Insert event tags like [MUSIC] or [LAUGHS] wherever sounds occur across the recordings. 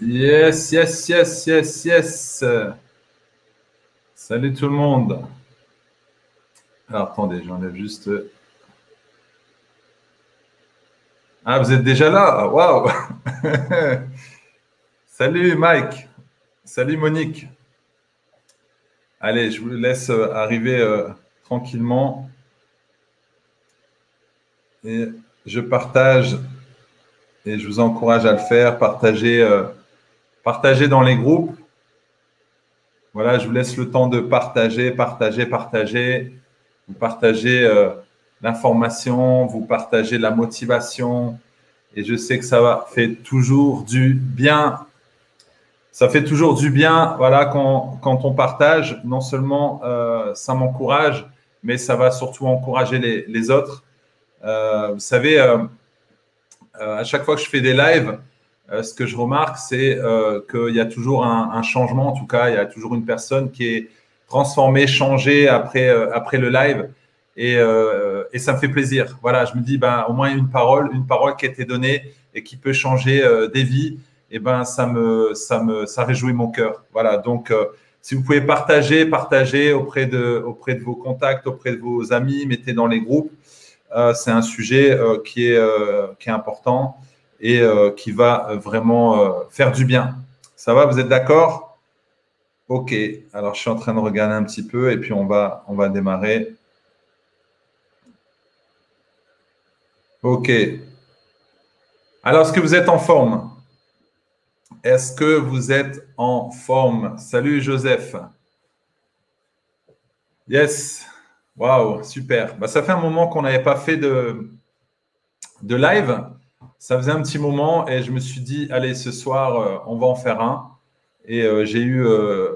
Yes, yes, yes, yes, yes. Salut tout le monde. Alors attendez, j'enlève juste. Ah, vous êtes déjà là? Waouh [LAUGHS] Salut Mike. Salut Monique. Allez, je vous laisse euh, arriver euh, tranquillement. Et je partage et je vous encourage à le faire. Partagez, euh, partagez dans les groupes. Voilà, je vous laisse le temps de partager, partager, partager. Vous partagez l'information, vous partagez la motivation. Et je sais que ça va, fait toujours du bien ça fait toujours du bien, voilà, quand, on partage. Non seulement euh, ça m'encourage, mais ça va surtout encourager les, autres. Euh, vous savez, euh, à chaque fois que je fais des lives, ce que je remarque, c'est qu'il y a toujours un, changement. En tout cas, il y a toujours une personne qui est transformée, changée après, après le live. Et, et, ça me fait plaisir. Voilà, je me dis, ben, au moins une parole, une parole qui a été donnée et qui peut changer des vies eh ben, ça me, ça me, ça réjouit mon cœur. Voilà. Donc, euh, si vous pouvez partager, partager auprès de, auprès de vos contacts, auprès de vos amis, mettez dans les groupes. Euh, c'est un sujet euh, qui, est, qui est important et qui va vraiment faire du bien. Ça va, vous êtes d'accord? Ok. Alors, je suis en train de regarder un petit peu et puis on va, on va démarrer. Ok. Alors, est-ce que vous êtes en forme? Est-ce que vous êtes en forme? Salut Joseph. Yes. Waouh, super. Bah, ça fait un moment qu'on n'avait pas fait de, de live. Ça faisait un petit moment et je me suis dit, allez, ce soir, euh, on va en faire un. Et euh, j'ai eu, euh,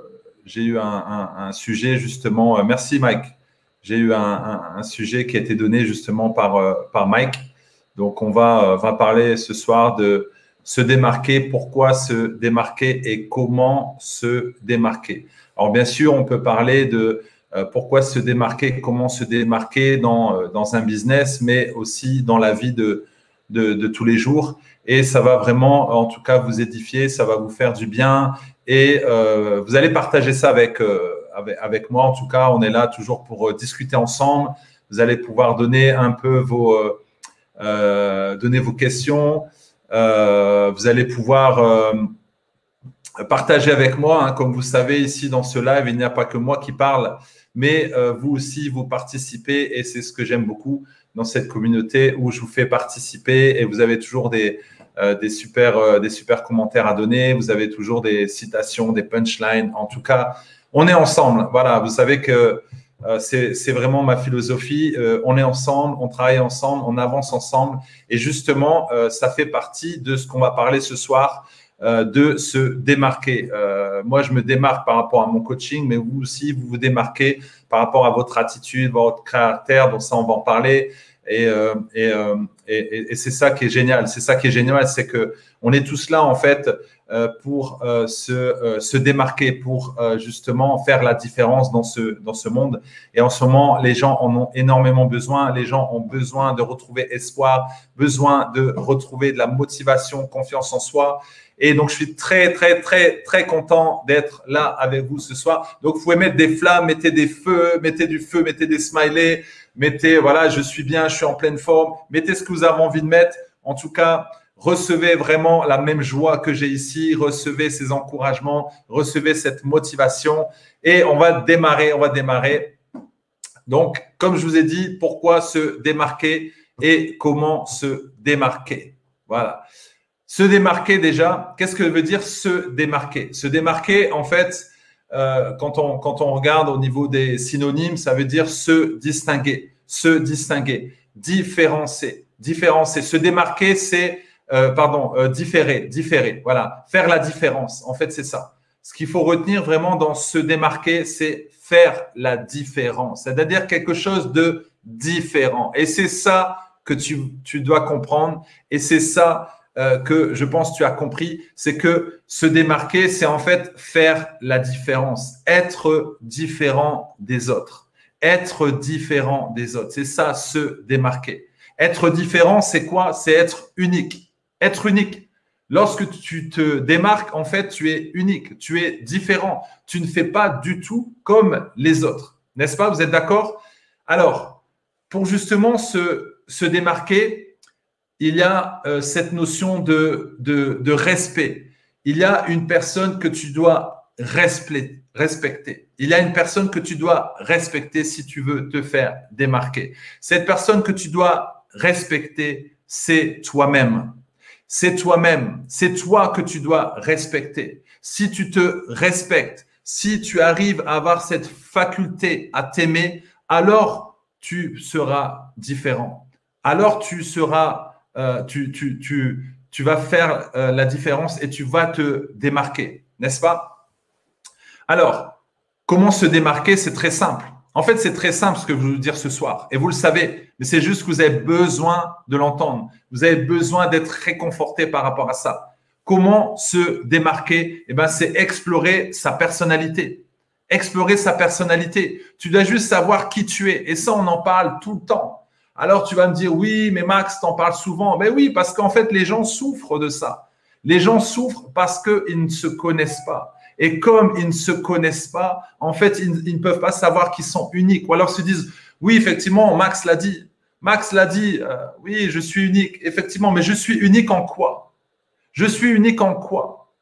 j'ai eu un, sujet justement. merci Mike. J'ai eu un, sujet qui a été donné justement par, par Mike. Donc on va, va parler ce soir de se démarquer, pourquoi se démarquer et comment se démarquer. Alors bien sûr, on peut parler de pourquoi se démarquer, comment se démarquer dans, dans un business, mais aussi dans la vie de, de, tous les jours. Et ça va vraiment, en tout cas, vous édifier, ça va vous faire du bien. Et euh, vous allez partager ça avec, avec, avec, moi. En tout cas, on est là toujours pour discuter ensemble. Vous allez pouvoir donner un peu vos, donner vos questions. Euh, vous allez pouvoir euh, partager avec moi. Hein. comme vous savez, ici dans ce live, il n'y a pas que moi qui parle, mais euh, vous aussi, vous participez et c'est ce que j'aime beaucoup dans cette communauté où je vous fais participer et vous avez toujours des, des, super, des super commentaires à donner, vous avez toujours des citations, des punchlines. En tout cas, on est ensemble. Voilà, vous savez que euh, c'est vraiment ma philosophie. Euh, on est ensemble, on travaille ensemble, on avance ensemble. Et justement, euh, ça fait partie de ce qu'on va parler ce soir, de se démarquer. moi, je me démarque par rapport à mon coaching, mais vous aussi, vous vous démarquez par rapport à votre attitude, votre caractère. Donc ça, on va en parler. Et, et c'est ça qui est génial. C'est ça qui est génial, c'est que on est tous là en fait euh, pour euh, se, euh, se, démarquer, pour justement faire la différence dans ce, dans ce monde. Et en ce moment, les gens en ont énormément besoin. Les gens ont besoin de retrouver espoir, besoin de retrouver de la motivation, confiance en soi. Et donc, je suis très, très, très, très content d'être là avec vous ce soir. Donc, vous pouvez mettre des flammes, mettez des feux, mettez du feu, mettez des smileys, mettez, voilà, je suis bien, je suis en pleine forme. Mettez ce que vous avez envie de mettre. En tout cas, recevez vraiment la même joie que j'ai ici, recevez ces encouragements, recevez cette motivation et on va démarrer, on va démarrer. Donc, comme je vous ai dit, pourquoi se démarquer et comment se démarquer? Voilà. Se démarquer déjà, qu'est-ce que veut dire se démarquer? Se démarquer, en fait, euh, quand, on, quand on regarde au niveau des synonymes, ça veut dire se distinguer, se distinguer, différencier, différencier. Se démarquer, c'est euh, pardon, euh, différer, différer. Voilà, faire la différence. En fait, c'est ça. Ce qu'il faut retenir vraiment dans se démarquer, c'est faire la différence, c'est-à-dire quelque chose de différent. Et c'est ça que tu, tu dois comprendre. Et c'est ça euh, que je pense tu as compris, c'est que se démarquer, c'est en fait faire la différence, être différent des autres, être différent des autres. C'est ça, se démarquer. Être différent, c'est quoi? C'est être unique. Être unique. Lorsque tu te démarques, en fait, tu es unique, tu es différent. Tu ne fais pas du tout comme les autres. N'est-ce pas? Vous êtes d'accord? Alors, pour justement se, démarquer, il y a euh, cette notion de, respect. Il y a une personne que tu dois respecter. Il y a une personne que tu dois respecter si tu veux te faire démarquer. Cette personne que tu dois respecter, c'est toi-même. C'est toi-même. C'est toi que tu dois respecter. Si tu te respectes, si tu arrives à avoir cette faculté à t'aimer, alors tu seras différent. Alors tu seras, euh, tu, tu, tu, tu, vas faire euh, la différence et tu vas te démarquer, n'est-ce pas? Alors, comment se démarquer? C'est très simple. En fait, c'est très simple ce que je veux dire ce soir. Et vous le savez, mais c'est juste que vous avez besoin de l'entendre. Vous avez besoin d'être réconforté par rapport à ça. Comment se démarquer? Eh ben, c'est explorer sa personnalité. Explorer sa personnalité. Tu dois juste savoir qui tu es. Et ça, on en parle tout le temps. Alors, tu vas me dire, oui, mais Max, t'en parles souvent. Mais oui, parce qu'en fait, les gens souffrent de ça. Les gens souffrent parce qu'ils ne se connaissent pas. Et comme ils ne se connaissent pas, en fait, ils, ne peuvent pas savoir qu'ils sont uniques. Ou alors se disent, oui, effectivement, Max l'a dit. Max l'a dit, euh, oui, je suis unique. Effectivement, mais je suis unique en quoi? Je suis unique en quoi?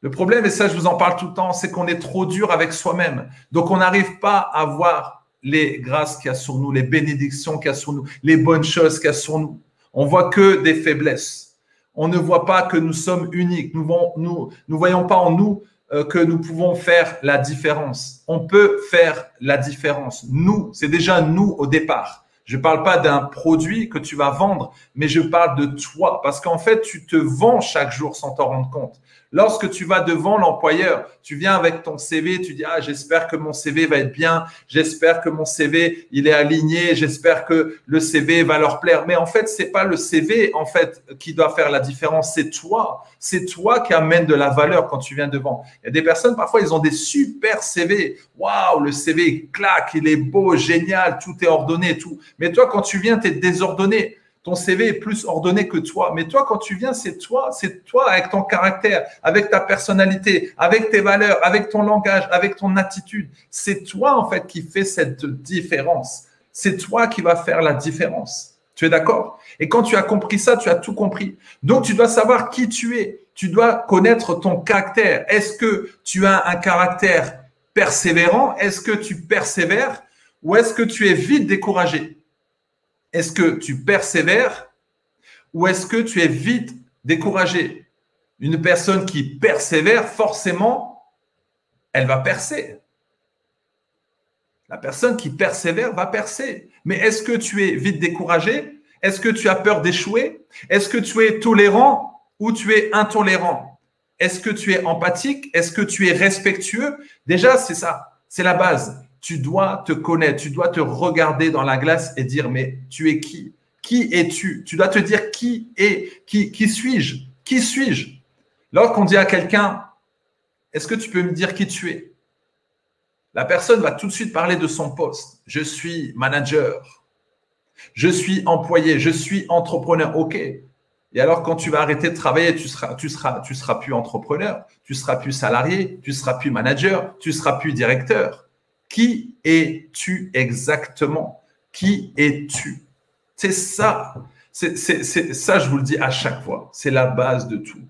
Le problème, et ça, je vous en parle tout le temps, c'est qu'on est trop dur avec soi-même. Donc, on n'arrive pas à voir les grâces qu'il y a sur nous, les bénédictions qu'il y a sur nous, les bonnes choses qu'il y a sur nous. On voit que des faiblesses. On ne voit pas que nous sommes uniques. Nous ne voyons pas en nous que nous pouvons faire la différence. On peut faire la différence. Nous, c'est déjà nous au départ. Je ne parle pas d'un produit que tu vas vendre, mais je parle de toi. Parce qu'en fait, tu te vends chaque jour sans t'en rendre compte. Lorsque tu vas devant l'employeur, tu viens avec ton CV, tu dis ah j'espère que mon CV va être bien, j'espère que mon CV il est aligné, j'espère que le CV va leur plaire. Mais en fait c'est pas le CV en fait qui doit faire la différence, c'est toi, c'est toi qui amène de la valeur quand tu viens devant. Il y a des personnes parfois ils ont des super CV, waouh le CV claque, il est beau, génial, tout est ordonné, tout. Mais toi quand tu viens tu es désordonné. Ton CV est plus ordonné que toi. Mais toi, quand tu viens, c'est toi, c'est toi avec ton caractère, avec ta personnalité, avec tes valeurs, avec ton langage, avec ton attitude. C'est toi, en fait, qui fait cette différence. C'est toi qui va faire la différence. Tu es d'accord? Et quand tu as compris ça, tu as tout compris. Donc, tu dois savoir qui tu es. Tu dois connaître ton caractère. Est-ce que tu as un caractère persévérant? Est-ce que tu persévères? Ou est-ce que tu es vite découragé? Est-ce que tu persévères ou est-ce que tu es vite découragé? Une personne qui persévère, forcément, elle va percer. La personne qui persévère va percer. Mais est-ce que tu es vite découragé? Est-ce que tu as peur d'échouer? Est-ce que tu es tolérant ou tu es intolérant? Est-ce que tu es empathique? Est-ce que tu es respectueux? Déjà, c'est ça. C'est la base tu dois te connaître, tu dois te regarder dans la glace et dire, mais tu es qui? Qui es-tu? Tu dois te dire qui est, qui, suis-je? Qui suis-je? Lorsqu'on dit à quelqu'un, est-ce que tu peux me dire qui tu es? La personne va tout de suite parler de son poste. Je suis manager. Je suis employé. Je suis entrepreneur. OK. Et alors, quand tu vas arrêter de travailler, tu seras, tu seras, tu seras plus entrepreneur, tu seras plus salarié, tu seras plus manager, tu seras plus directeur. Qui es-tu exactement? Qui es-tu? C'est ça. C'est ça, je vous le dis à chaque fois. C'est la base de tout.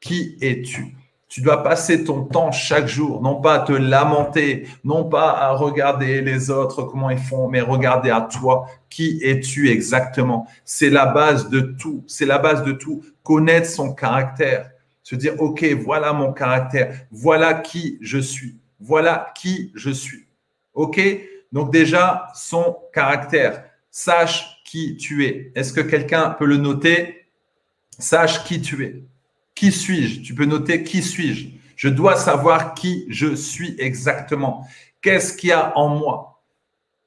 Qui es-tu? Tu dois passer ton temps chaque jour, non pas à te lamenter, non pas à regarder les autres, comment ils font, mais regarder à toi. Qui es-tu exactement? C'est la base de tout. C'est la base de tout. Connaître son caractère. Se dire, OK, voilà mon caractère. Voilà qui je suis. Voilà qui je suis. OK Donc déjà, son caractère. Sache qui tu es. Est-ce que quelqu'un peut le noter? Sache qui tu es. Qui suis-je? Tu peux noter qui suis-je. Je dois savoir qui je suis exactement. Qu'est-ce qu'il y a en moi?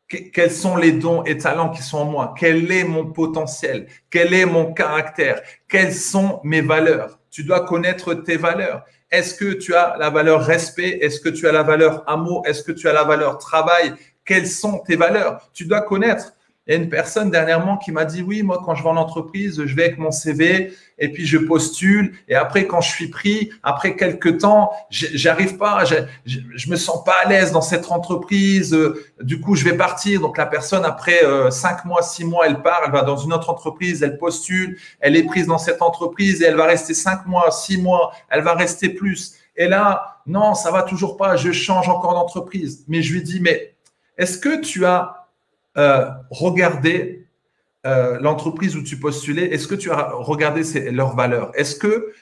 Quels sont les dons et talents qui sont en moi? Quel est mon potentiel? Quel est mon caractère? Quelles sont mes valeurs? Tu dois connaître tes valeurs. Est-ce que tu as la valeur respect? Est-ce que tu as la valeur amour? Est-ce que tu as la valeur travail? Quelles sont tes valeurs? Tu dois connaître. Il y a une personne dernièrement qui m'a dit oui, moi quand je vais en entreprise, je vais avec mon CV et puis je postule et après quand je suis pris, après quelques temps, j'arrive pas, je, me sens pas à l'aise dans cette entreprise. Du coup, je vais partir. Donc la personne après euh, cinq mois, six mois, elle part, elle va dans une autre entreprise, elle postule, elle est prise dans cette entreprise et elle va rester cinq mois, six mois, elle va rester plus. Et là, non, ça va toujours pas. Je change encore d'entreprise. Mais je lui dis mais est-ce que tu as euh, regarder euh, l'entreprise où tu postulais, est-ce que tu as regardé leurs valeurs? Est-ce que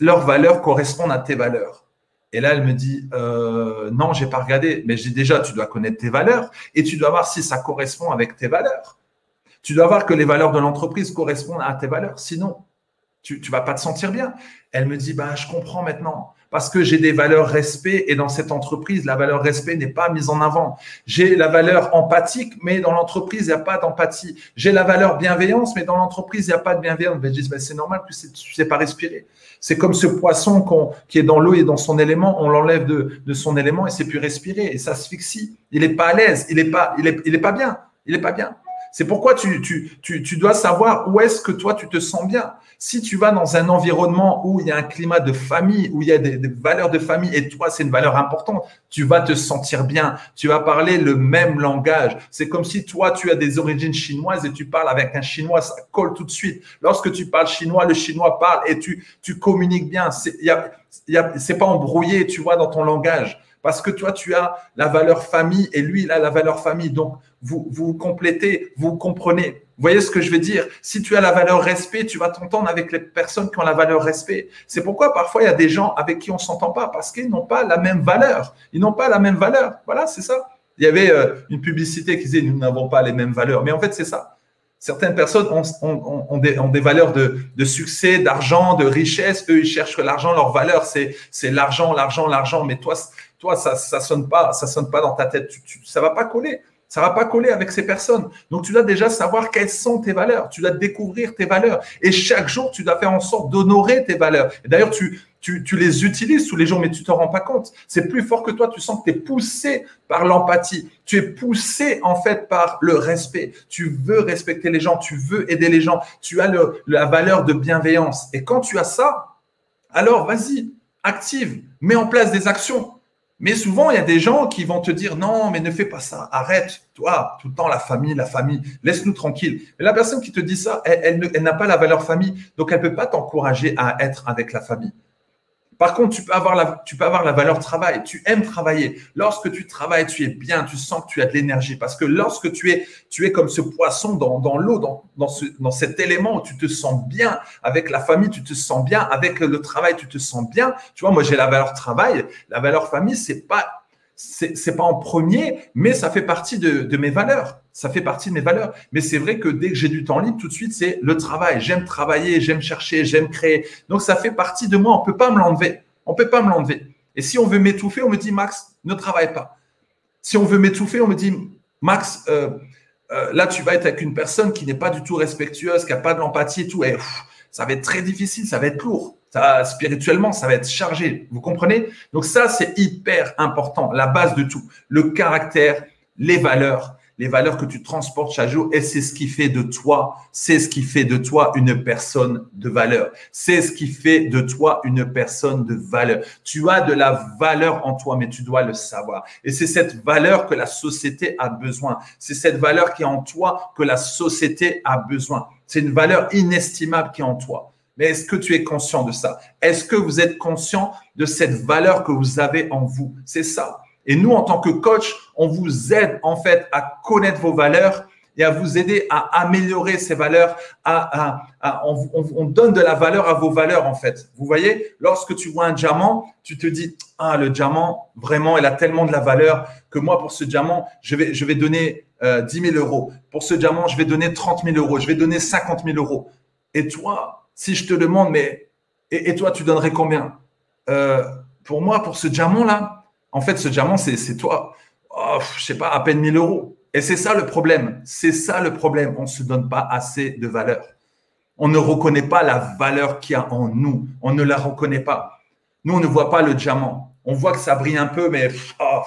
leurs valeurs correspondent à tes valeurs? Et là, elle me dit euh, non, j'ai pas regardé. Mais j'ai déjà, tu dois connaître tes valeurs et tu dois voir si ça correspond avec tes valeurs. Tu dois voir que les valeurs de l'entreprise correspondent à tes valeurs. Sinon, tu ne vas pas te sentir bien. Elle me dit, bah, je comprends maintenant parce que j'ai des valeurs respect et dans cette entreprise, la valeur respect n'est pas mise en avant. J'ai la valeur empathique, mais dans l'entreprise, il n'y a pas d'empathie. J'ai la valeur bienveillance, mais dans l'entreprise, il n'y a pas de bienveillance. Ben, je dis, ben, c'est normal que tu ne sais pas respirer. C'est comme ce poisson qui est dans l'eau et dans son élément, on l'enlève de, de, son élément et c'est plus respirer et ça asphyxie. Il n'est pas à l'aise, il n'est pas, il est pas bien, il n'est pas bien. C'est pourquoi tu, tu, tu, tu, dois savoir où est-ce que toi tu te sens bien. Si tu vas dans un environnement où il y a un climat de famille, où il y a des, valeurs de famille et toi c'est une valeur importante, tu vas te sentir bien. Tu vas parler le même langage. C'est comme si toi tu as des origines chinoises et tu parles avec un chinois, ça colle tout de suite. Lorsque tu parles chinois, le chinois parle et tu, tu communiques bien. C'est, y pas embrouillé, tu vois, dans ton langage. Parce que toi, tu as la valeur famille et lui, il a la valeur famille. Donc, vous vous complétez, vous comprenez. Voyez ce que je veux dire? Si tu as la valeur respect, tu vas t'entendre avec les personnes qui ont la valeur respect. C'est pourquoi parfois il y a des gens avec qui on s'entend pas parce qu'ils n'ont pas la même valeur. Ils n'ont pas la même valeur. Voilà, c'est ça. Il y avait euh, une publicité qui disait nous n'avons pas les mêmes valeurs. Mais en fait, c'est ça. Certaines personnes ont, des, valeurs de, succès, d'argent, de richesse. Eux, ils cherchent l'argent. Leur valeur, c'est l'argent, l'argent, l'argent. Mais toi, toi, ça, ça sonne pas, ça sonne pas dans ta tête. Tu, tu, ça va pas coller. Ça va pas coller avec ces personnes. Donc, tu dois déjà savoir quelles sont tes valeurs. Tu dois découvrir tes valeurs. Et chaque jour, tu dois faire en sorte d'honorer tes valeurs. D'ailleurs, tu, tu, les utilises tous les jours, mais tu t'en rends pas compte. C'est plus fort que toi. Tu sens que tu es poussé par l'empathie. Tu es poussé, en fait, par le respect. Tu veux respecter les gens. Tu veux aider les gens. Tu as la valeur de bienveillance. Et quand tu as ça, alors vas-y, active, mets en place des actions. Mais souvent, il y a des gens qui vont te dire non, mais ne fais pas ça, arrête, toi, tout le temps la famille, la famille, laisse-nous tranquille. Mais la personne qui te dit ça, elle, elle n'a pas la valeur famille, donc elle ne peut pas t'encourager à être avec la famille. Par contre, tu peux, avoir la, tu peux avoir la valeur travail. Tu aimes travailler. Lorsque tu travailles, tu es bien, tu sens que tu as de l'énergie. Parce que lorsque tu es, tu es comme ce poisson dans, dans l'eau, dans, dans, ce, dans cet élément où tu te sens bien avec la famille, tu te sens bien avec le travail, tu te sens bien. Tu vois, moi, j'ai la valeur travail. La valeur famille, c'est pas c'est pas en premier, mais ça fait partie de, de, mes valeurs. Ça fait partie de mes valeurs. Mais c'est vrai que dès que j'ai du temps libre, tout de suite, c'est le travail. J'aime travailler, j'aime chercher, j'aime créer. Donc, ça fait partie de moi. On peut pas me l'enlever. On peut pas me l'enlever. Et si on veut m'étouffer, on me dit, Max, ne travaille pas. Si on veut m'étouffer, on me dit, Max, euh, euh, là, tu vas être avec une personne qui n'est pas du tout respectueuse, qui n'a pas de l'empathie et tout. Et ça va être très difficile, ça va être lourd. Spirituellement, ça va être chargé. Vous comprenez? Donc ça, c'est hyper important, la base de tout. Le caractère, les valeurs, les valeurs que tu transportes chaque jour, et c'est ce qui fait de toi, c'est ce qui fait de toi une personne de valeur. C'est ce qui fait de toi une personne de valeur. Tu as de la valeur en toi, mais tu dois le savoir. Et c'est cette valeur que la société a besoin. C'est cette valeur qui est en toi que la société a besoin. C'est une valeur inestimable qui est en toi. Mais est-ce que tu es conscient de ça? Est-ce que vous êtes conscient de cette valeur que vous avez en vous? C'est ça. Et nous, en tant que coach, on vous aide en fait à connaître vos valeurs et à vous aider à améliorer ces valeurs. On, on, donne de la valeur à vos valeurs en fait. Vous voyez, lorsque tu vois un diamant, tu te dis ah le diamant vraiment, il a tellement de la valeur que moi pour ce diamant, je vais donner euh, 10 000 euros. Pour ce diamant, je vais donner 30 000 euros. Je vais donner 50 000 euros. Et toi, si je te demande, mais et, toi, tu donnerais combien? Euh, Pour moi, pour ce diamant-là, en fait, ce diamant, c'est toi. Oh, je sais pas, à peine 1000 euros. Et c'est ça le problème. C'est ça le problème. On ne se donne pas assez de valeur. On ne reconnaît pas la valeur qu'il y a en nous. On ne la reconnaît pas. Nous, on ne voit pas le diamant. On voit que ça brille un peu, mais oh,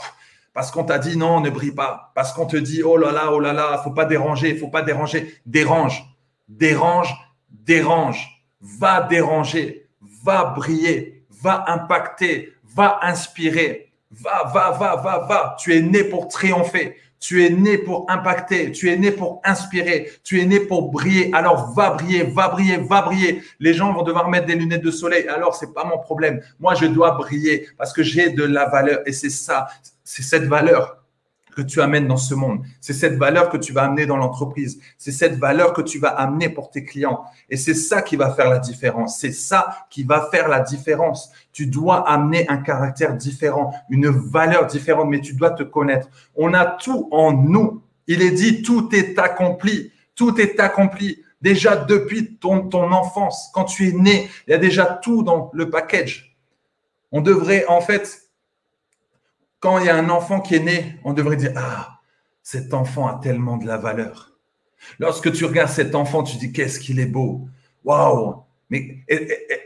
parce qu'on t'a dit non, ne brille pas, parce qu'on te dit oh là là, oh là là, faut pas déranger, faut pas déranger, dérange, dérange, dérange, va déranger, va briller, va impacter, va inspirer, va, va, va, va, va. Tu es né pour triompher. Tu es né pour impacter, tu es né pour inspirer, tu es né pour briller. Alors va briller, va briller, va briller. Les gens vont devoir mettre des lunettes de soleil. Alors c'est pas mon problème. Moi je dois briller parce que j'ai de la valeur et c'est ça, c'est cette valeur que tu amènes dans ce monde. C'est cette valeur que tu vas amener dans l'entreprise. C'est cette valeur que tu vas amener pour tes clients. Et c'est ça qui va faire la différence. C'est ça qui va faire la différence. Tu dois amener un caractère différent, une valeur différente, mais tu dois te connaître. On a tout en nous. Il est dit, tout est accompli. Tout est accompli. Déjà depuis ton, enfance, quand tu es né, il y a déjà tout dans le package. On devrait en fait quand il y a un enfant qui est né, on devrait dire Ah, cet enfant a tellement de la valeur. Lorsque tu regardes cet enfant, tu dis Qu'est-ce qu'il est beau Waouh Mais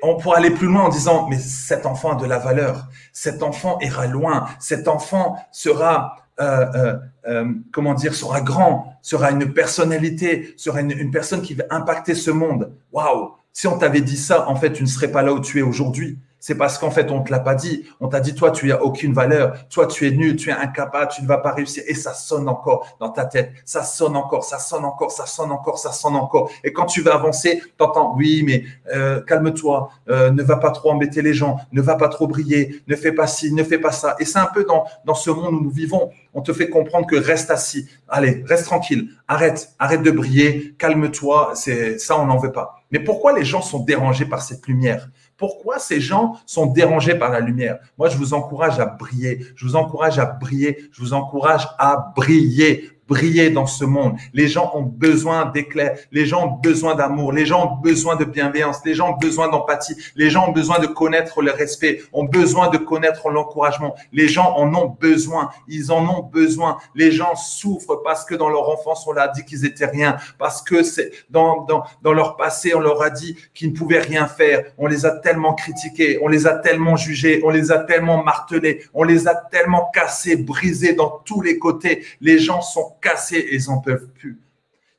on pourrait aller plus loin en disant Mais cet enfant a de la valeur. Cet enfant ira loin. Cet enfant sera. Euh, euh, euh, comment dire, sera grand, sera une personnalité, sera une, une personne qui va impacter ce monde. Waouh Si on t'avait dit ça, en fait, tu ne serais pas là où tu es aujourd'hui c'est parce qu'en fait, on ne te l'a pas dit. On t'a dit, toi, tu n'as aucune valeur. Toi, tu es nul, tu es incapable, tu ne vas pas réussir. Et ça sonne encore dans ta tête. Ça sonne encore, ça sonne encore, ça sonne encore, ça sonne encore. Et quand tu vas avancer, tu entends, oui, mais euh, calme-toi, euh, ne va pas trop embêter les gens, ne va pas trop briller, ne fais pas ci, ne fais pas ça. Et c'est un peu dans, dans ce monde où nous vivons. On te fait comprendre que reste assis. Allez, reste tranquille. Arrête, arrête de briller, calme-toi. C'est ça, on n'en veut pas. Mais pourquoi les gens sont dérangés par cette lumière? Pourquoi ces gens sont dérangés par la lumière? Moi, je vous encourage à briller. Je vous encourage à briller. Je vous encourage à briller briller dans ce monde. Les gens ont besoin d'éclair, les gens ont besoin d'amour, les gens ont besoin de bienveillance, les gens ont besoin d'empathie, les gens ont besoin de connaître le respect, ont besoin de connaître l'encouragement. Les gens en ont besoin, ils en ont besoin. Les gens souffrent parce que dans leur enfance, on leur a dit qu'ils étaient rien, parce que c'est dans, dans, dans leur passé, on leur a dit qu'ils ne pouvaient rien faire. On les a tellement critiqués, on les a tellement jugés, on les a tellement martelés, on les a tellement cassés, brisés dans tous les côtés. Les gens sont cassés ils n'en peuvent plus.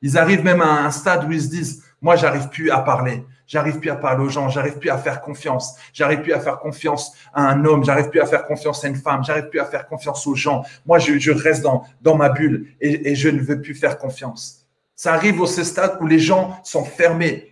Ils arrivent même à un stade où ils se disent, moi, j'arrive plus à parler. J'arrive plus à parler aux gens. J'arrive plus à faire confiance. J'arrive plus à faire confiance à un homme. J'arrive plus à faire confiance à une femme. J'arrive plus à faire confiance aux gens. Moi, je, reste dans, ma bulle et, je ne veux plus faire confiance. Ça arrive au stade où les gens sont fermés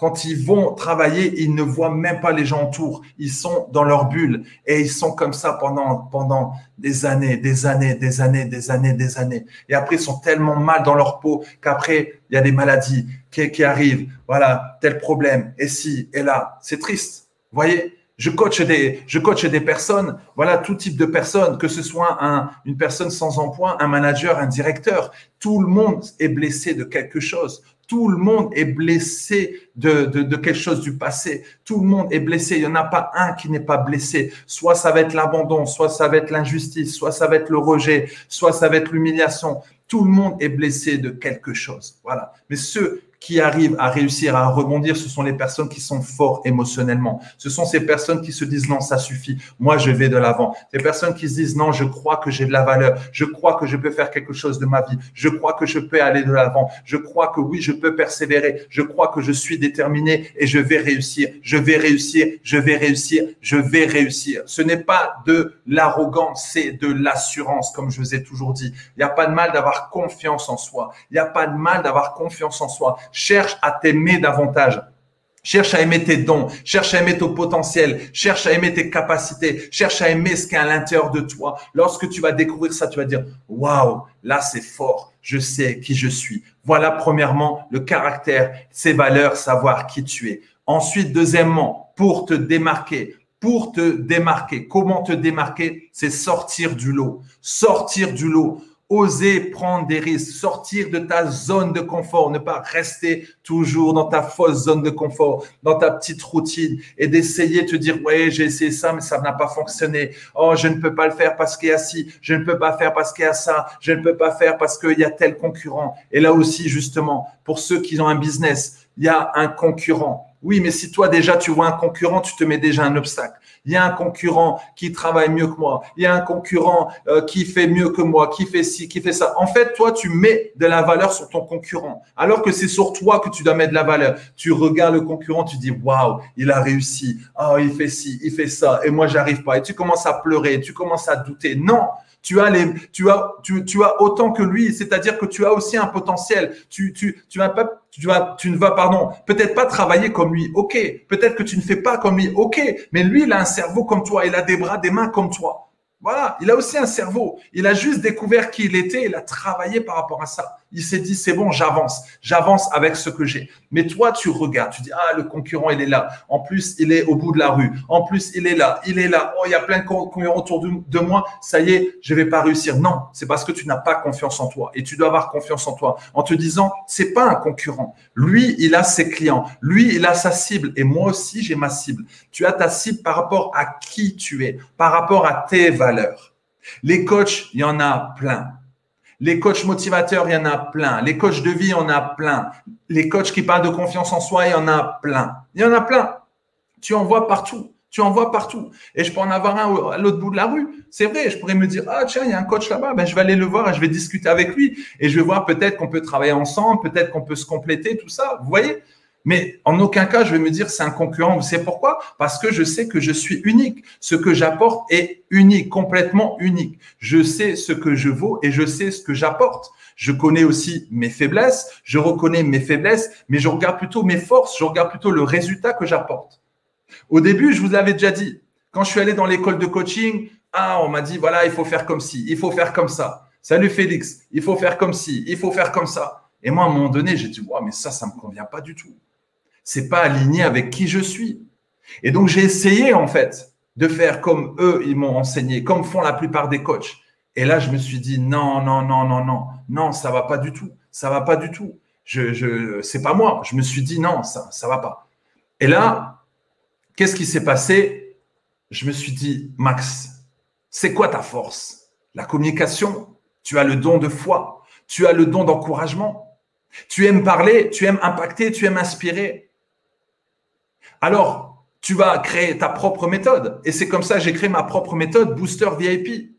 quand ils vont travailler, ils ne voient même pas les gens autour. Ils sont dans leur bulle et ils sont comme ça pendant, pendant des années, des années, des années, des années, des années. Et après, ils sont tellement mal dans leur peau qu'après, il y a des maladies qui, qui arrivent. Voilà, tel problème. Et si, et là, c'est triste. Vous voyez, je coach des, je coach des personnes, voilà, tout type de personnes, que ce soit un, une personne sans emploi, un manager, un directeur. Tout le monde est blessé de quelque chose. Tout le monde est blessé de, de, quelque chose du passé. Tout le monde est blessé. Il n'y en a pas un qui n'est pas blessé. Soit ça va être l'abandon, soit ça va être l'injustice, soit ça va être le rejet, soit ça va être l'humiliation. Tout le monde est blessé de quelque chose. Voilà. Mais ceux qui arrivent à réussir à rebondir, ce sont les personnes qui sont forts émotionnellement. Ce sont ces personnes qui se disent non, ça suffit. Moi, je vais de l'avant. Ces personnes qui se disent non, je crois que j'ai de la valeur. Je crois que je peux faire quelque chose de ma vie. Je crois que je peux aller de l'avant. Je crois que oui, je peux persévérer. Je crois que je suis déterminé et je vais réussir. Je vais réussir. Je vais réussir. Je vais réussir. Ce n'est pas de l'arrogance, c'est de l'assurance, comme je vous ai toujours dit. Il n'y a pas de mal d'avoir confiance en soi. Il n'y a pas de mal d'avoir confiance en soi. Cherche à t'aimer davantage. Cherche à aimer tes dons, cherche à aimer ton potentiel, cherche à aimer tes capacités, cherche à aimer ce qui est à l'intérieur de toi. Lorsque tu vas découvrir ça, tu vas dire, waouh, là c'est fort, je sais qui je suis. Voilà premièrement le caractère, ses valeurs, savoir qui tu es. Ensuite, deuxièmement, pour te démarquer, pour te démarquer, comment te démarquer, c'est sortir du lot, sortir du lot oser prendre des risques, sortir de ta zone de confort, ne pas rester toujours dans ta fausse zone de confort, dans ta petite routine et d'essayer de te dire, ouais, j'ai essayé ça, mais ça n'a pas fonctionné. Oh, je ne peux pas le faire parce qu'il y a ci, je ne peux pas faire parce qu'il y a ça, je ne peux pas faire parce qu'il y a tel concurrent. Et là aussi, justement, pour ceux qui ont un business, il y a un concurrent Oui, mais si toi déjà tu vois un concurrent, tu te mets déjà un obstacle. Il y a un concurrent qui travaille mieux que moi. Il y a un concurrent euh, qui fait mieux que moi, qui fait ci, qui fait ça. En fait, toi, tu mets de la valeur sur ton concurrent, alors que c'est sur toi que tu dois mettre de la valeur. Tu regardes le concurrent, tu dis waouh, il a réussi. Oh, il fait ci, il fait ça, et moi j'arrive pas. Et tu commences à pleurer, tu commences à douter. Non, tu as, les, tu, as, tu, tu as autant que lui, c'est-à-dire que tu as aussi un potentiel. Tu, tu, tu, vas pas, tu, vas, tu ne vas, pardon, peut-être pas travailler comme lui, ok. Peut-être que tu ne fais pas comme lui, ok. Mais lui, il a un cerveau comme toi, il a des bras, des mains comme toi. Voilà, il a aussi un cerveau. Il a juste découvert qui il était, il a travaillé par rapport à ça. Il s'est dit, c'est bon, j'avance, j'avance avec ce que j'ai. Mais toi, tu regardes, tu dis, ah, le concurrent, il est là. En plus, il est au bout de la rue. En plus, il est là, il est là. Oh, il y a plein de concurrents autour de, moi. Ça y est, je vais pas réussir. Non, c'est parce que tu n'as pas confiance en toi. Et tu dois avoir confiance en toi en te disant, c'est pas un concurrent. Lui, il a ses clients. Lui, il a sa cible. Et moi aussi, j'ai ma cible. Tu as ta cible par rapport à qui tu es, par rapport à tes valeurs. Les coachs, il y en a plein. Les coachs motivateurs, il y en a plein. Les coachs de vie, il y en a plein. Les coachs qui parlent de confiance en soi, il y en a plein. Il y en a plein. Tu en vois partout. Tu en vois partout. Et je peux en avoir un à l'autre bout de la rue. C'est vrai, je pourrais me dire, ah tiens, il y a un coach là-bas, ben, je vais aller le voir et je vais discuter avec lui. Et je vais voir peut-être qu'on peut travailler ensemble, peut-être qu'on peut se compléter, tout ça. Vous voyez? Mais en aucun cas, je vais me dire c'est un concurrent. Vous savez pourquoi? Parce que je sais que je suis unique. Ce que j'apporte est unique, complètement unique. Je sais ce que je vaux et je sais ce que j'apporte. Je connais aussi mes faiblesses, je reconnais mes faiblesses, mais je regarde plutôt mes forces, je regarde plutôt le résultat que j'apporte. Au début, je vous avais déjà dit, quand je suis allé dans l'école de coaching, ah, on m'a dit, voilà, il faut faire comme ci, il faut faire comme ça. Salut Félix, il faut faire comme ci, il faut faire comme ça. Et moi, à un moment donné, j'ai dit, wow, mais ça, ça me convient pas du tout c'est pas aligné avec qui je suis. Et donc, j'ai essayé, en fait, de faire comme eux, ils m'ont enseigné, comme font la plupart des coachs. Et là, je me suis dit, non, non, non, non, non, non, ça va pas du tout. Ça va pas du tout. Je, je, c'est pas moi. Je me suis dit, non, ça, ça va pas. Et là, qu'est-ce qui s'est passé? Je me suis dit, Max, c'est quoi ta force? La communication. Tu as le don de foi. Tu as le don d'encouragement. Tu aimes parler, tu aimes impacter, tu aimes inspirer alors tu vas créer ta propre méthode. Et c'est comme ça que j'ai créé ma propre méthode Booster VIP,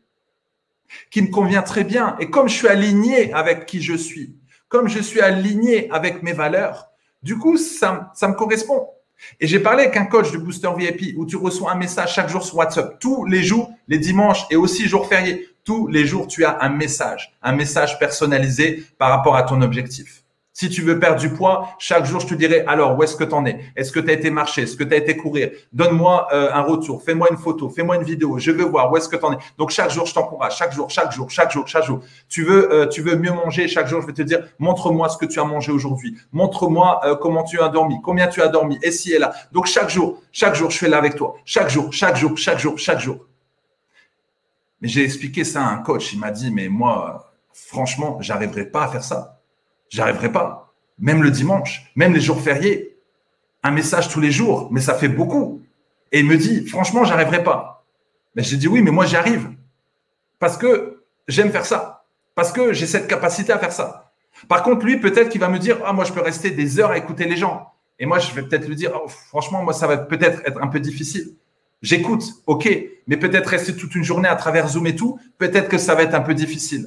qui me convient très bien. Et comme je suis aligné avec qui je suis, comme je suis aligné avec mes valeurs, du coup, ça, ça me correspond. Et j'ai parlé avec un coach de Booster VIP où tu reçois un message chaque jour sur WhatsApp, tous les jours, les dimanches et aussi jours fériés. Tous les jours, tu as un message, un message personnalisé par rapport à ton objectif. Si tu veux perdre du poids, chaque jour, je te dirai, alors, où est-ce que tu en es? Est-ce que tu as été marcher? Est-ce que tu as été courir? Donne-moi euh, un retour, fais-moi une photo, fais-moi une vidéo, je veux voir où est-ce que tu en es. Donc, chaque jour, je t'encourage, chaque jour, chaque jour, chaque jour, chaque jour. Tu veux, euh, tu veux mieux manger, chaque jour, je vais te dire, montre-moi ce que tu as mangé aujourd'hui. Montre-moi euh, comment tu as dormi, combien tu as dormi, et si et là. Donc, chaque jour, chaque jour, je suis là avec toi. Chaque jour, chaque jour, chaque jour, chaque jour. Mais j'ai expliqué ça à un coach. Il m'a dit, mais moi, franchement, j'arriverai pas à faire ça. J'arriverai pas même le dimanche, même les jours fériés, un message tous les jours, mais ça fait beaucoup. Et il me dit, franchement, j'arriverai pas. Mais j'ai dit oui, mais moi j'y arrive. Parce que j'aime faire ça. Parce que j'ai cette capacité à faire ça. Par contre, lui, peut-être qu'il va me dire, ah, moi, je peux rester des heures à écouter les gens. Et moi, je vais peut-être lui dire, oh, franchement, moi, ça va peut-être être un peu difficile. J'écoute, ok, mais peut-être rester toute une journée à travers Zoom et tout, peut-être que ça va être un peu difficile.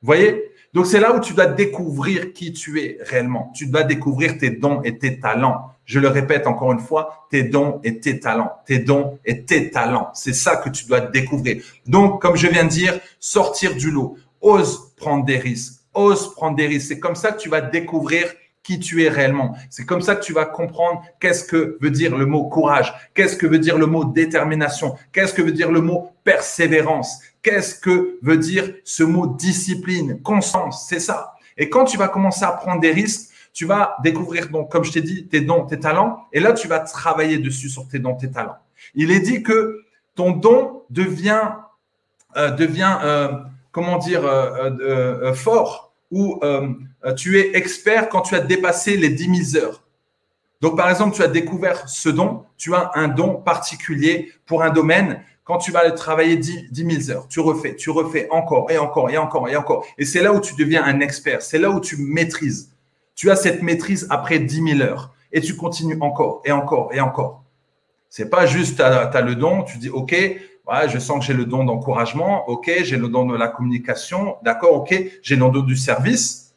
Vous voyez? Donc, c'est là où tu dois découvrir qui tu es réellement. Tu dois découvrir tes dons et tes talents. Je le répète encore une fois, tes dons et tes talents. Tes dons et tes talents. C'est ça que tu dois découvrir. Donc, comme je viens de dire, sortir du lot. Ose prendre des risques. Ose prendre des risques. C'est comme ça que tu vas découvrir qui tu es réellement. C'est comme ça que tu vas comprendre qu'est-ce que veut dire le mot courage, qu'est-ce que veut dire le mot détermination, qu'est-ce que veut dire le mot persévérance, qu'est-ce que veut dire ce mot discipline, constance, c'est ça. Et quand tu vas commencer à prendre des risques, tu vas découvrir, donc, comme je t'ai dit, tes dons, tes talents, et là, tu vas travailler dessus sur tes dons, tes talents. Il est dit que ton don devient, euh, devient euh, comment dire, euh, fort, ou tu es expert quand tu as dépassé les 10 000 heures. Donc, par exemple, tu as découvert ce don, tu as un don particulier pour un domaine, quand tu vas aller travailler 10, 000 heures, tu refais, tu refais encore et encore et encore et encore. Et c'est là où tu deviens un expert. C'est là où tu maîtrises. Tu as cette maîtrise après 10 000 heures. Et tu continues encore et encore et encore. C'est pas juste, tu as, le don, tu dis, OK, je sens que j'ai le don d'encouragement, OK, j'ai le don de la communication, d'accord, OK, j'ai le don du service,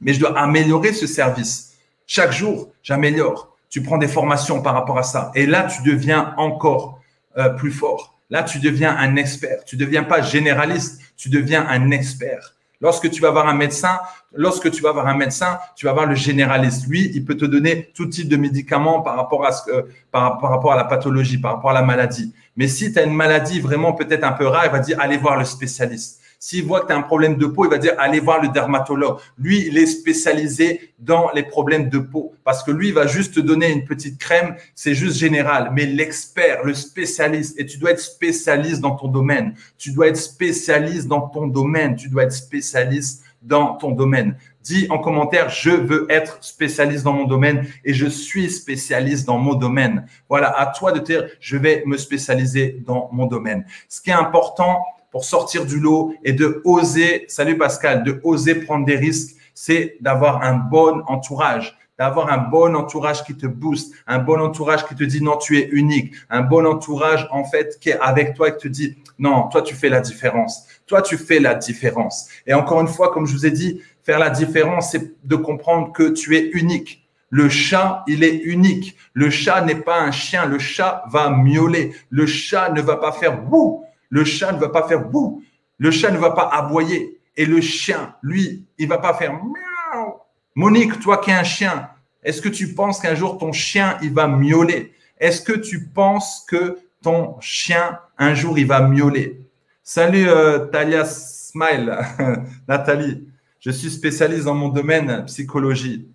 mais je dois améliorer ce service. Chaque jour, j'améliore. Tu prends des formations par rapport à ça. Et là, tu deviens encore euh, plus fort. Là, tu deviens un expert. Tu ne deviens pas généraliste, tu deviens un expert. Lorsque tu vas voir un médecin, lorsque tu vas voir un médecin, tu vas voir le généraliste. Lui, il peut te donner tout type de médicaments par rapport à ce par, par rapport à la pathologie, par rapport à la maladie. Mais si tu as une maladie vraiment peut-être un peu rare, il va dire allez voir le spécialiste. S'il voit que tu as un problème de peau, il va dire allez voir le dermatologue. Lui, il est spécialisé dans les problèmes de peau parce que lui, il va juste te donner une petite crème, c'est juste général. Mais l'expert, le spécialiste, et tu dois être spécialiste dans ton domaine. Tu dois être spécialiste dans ton domaine. Tu dois être spécialiste dans ton domaine. Dis en commentaire, je veux être spécialiste dans mon domaine et je suis spécialiste dans mon domaine. Voilà, à toi de dire, je vais me spécialiser dans mon domaine. Ce qui est important, pour sortir du lot et de oser, salut Pascal, de oser prendre des risques, c'est d'avoir un bon entourage, d'avoir un bon entourage qui te booste, un bon entourage qui te dit non, tu es unique, un bon entourage en fait qui est avec toi et qui te dit non, toi tu fais la différence, toi tu fais la différence. Et encore une fois, comme je vous ai dit, faire la différence, c'est de comprendre que tu es unique. Le chat, il est unique. Le chat n'est pas un chien. Le chat va miauler. Le chat ne va pas faire bouh le chat ne va pas faire bouh. Le chat ne va pas aboyer. Et le chien, lui, il va pas faire miaou. Monique, toi qui es un chien, est-ce que tu penses qu'un jour ton chien, il va miauler? Est-ce que tu penses que ton chien, un jour, il va miauler? Salut euh, Talia Smile, [LAUGHS] Nathalie. Je suis spécialiste dans mon domaine psychologie.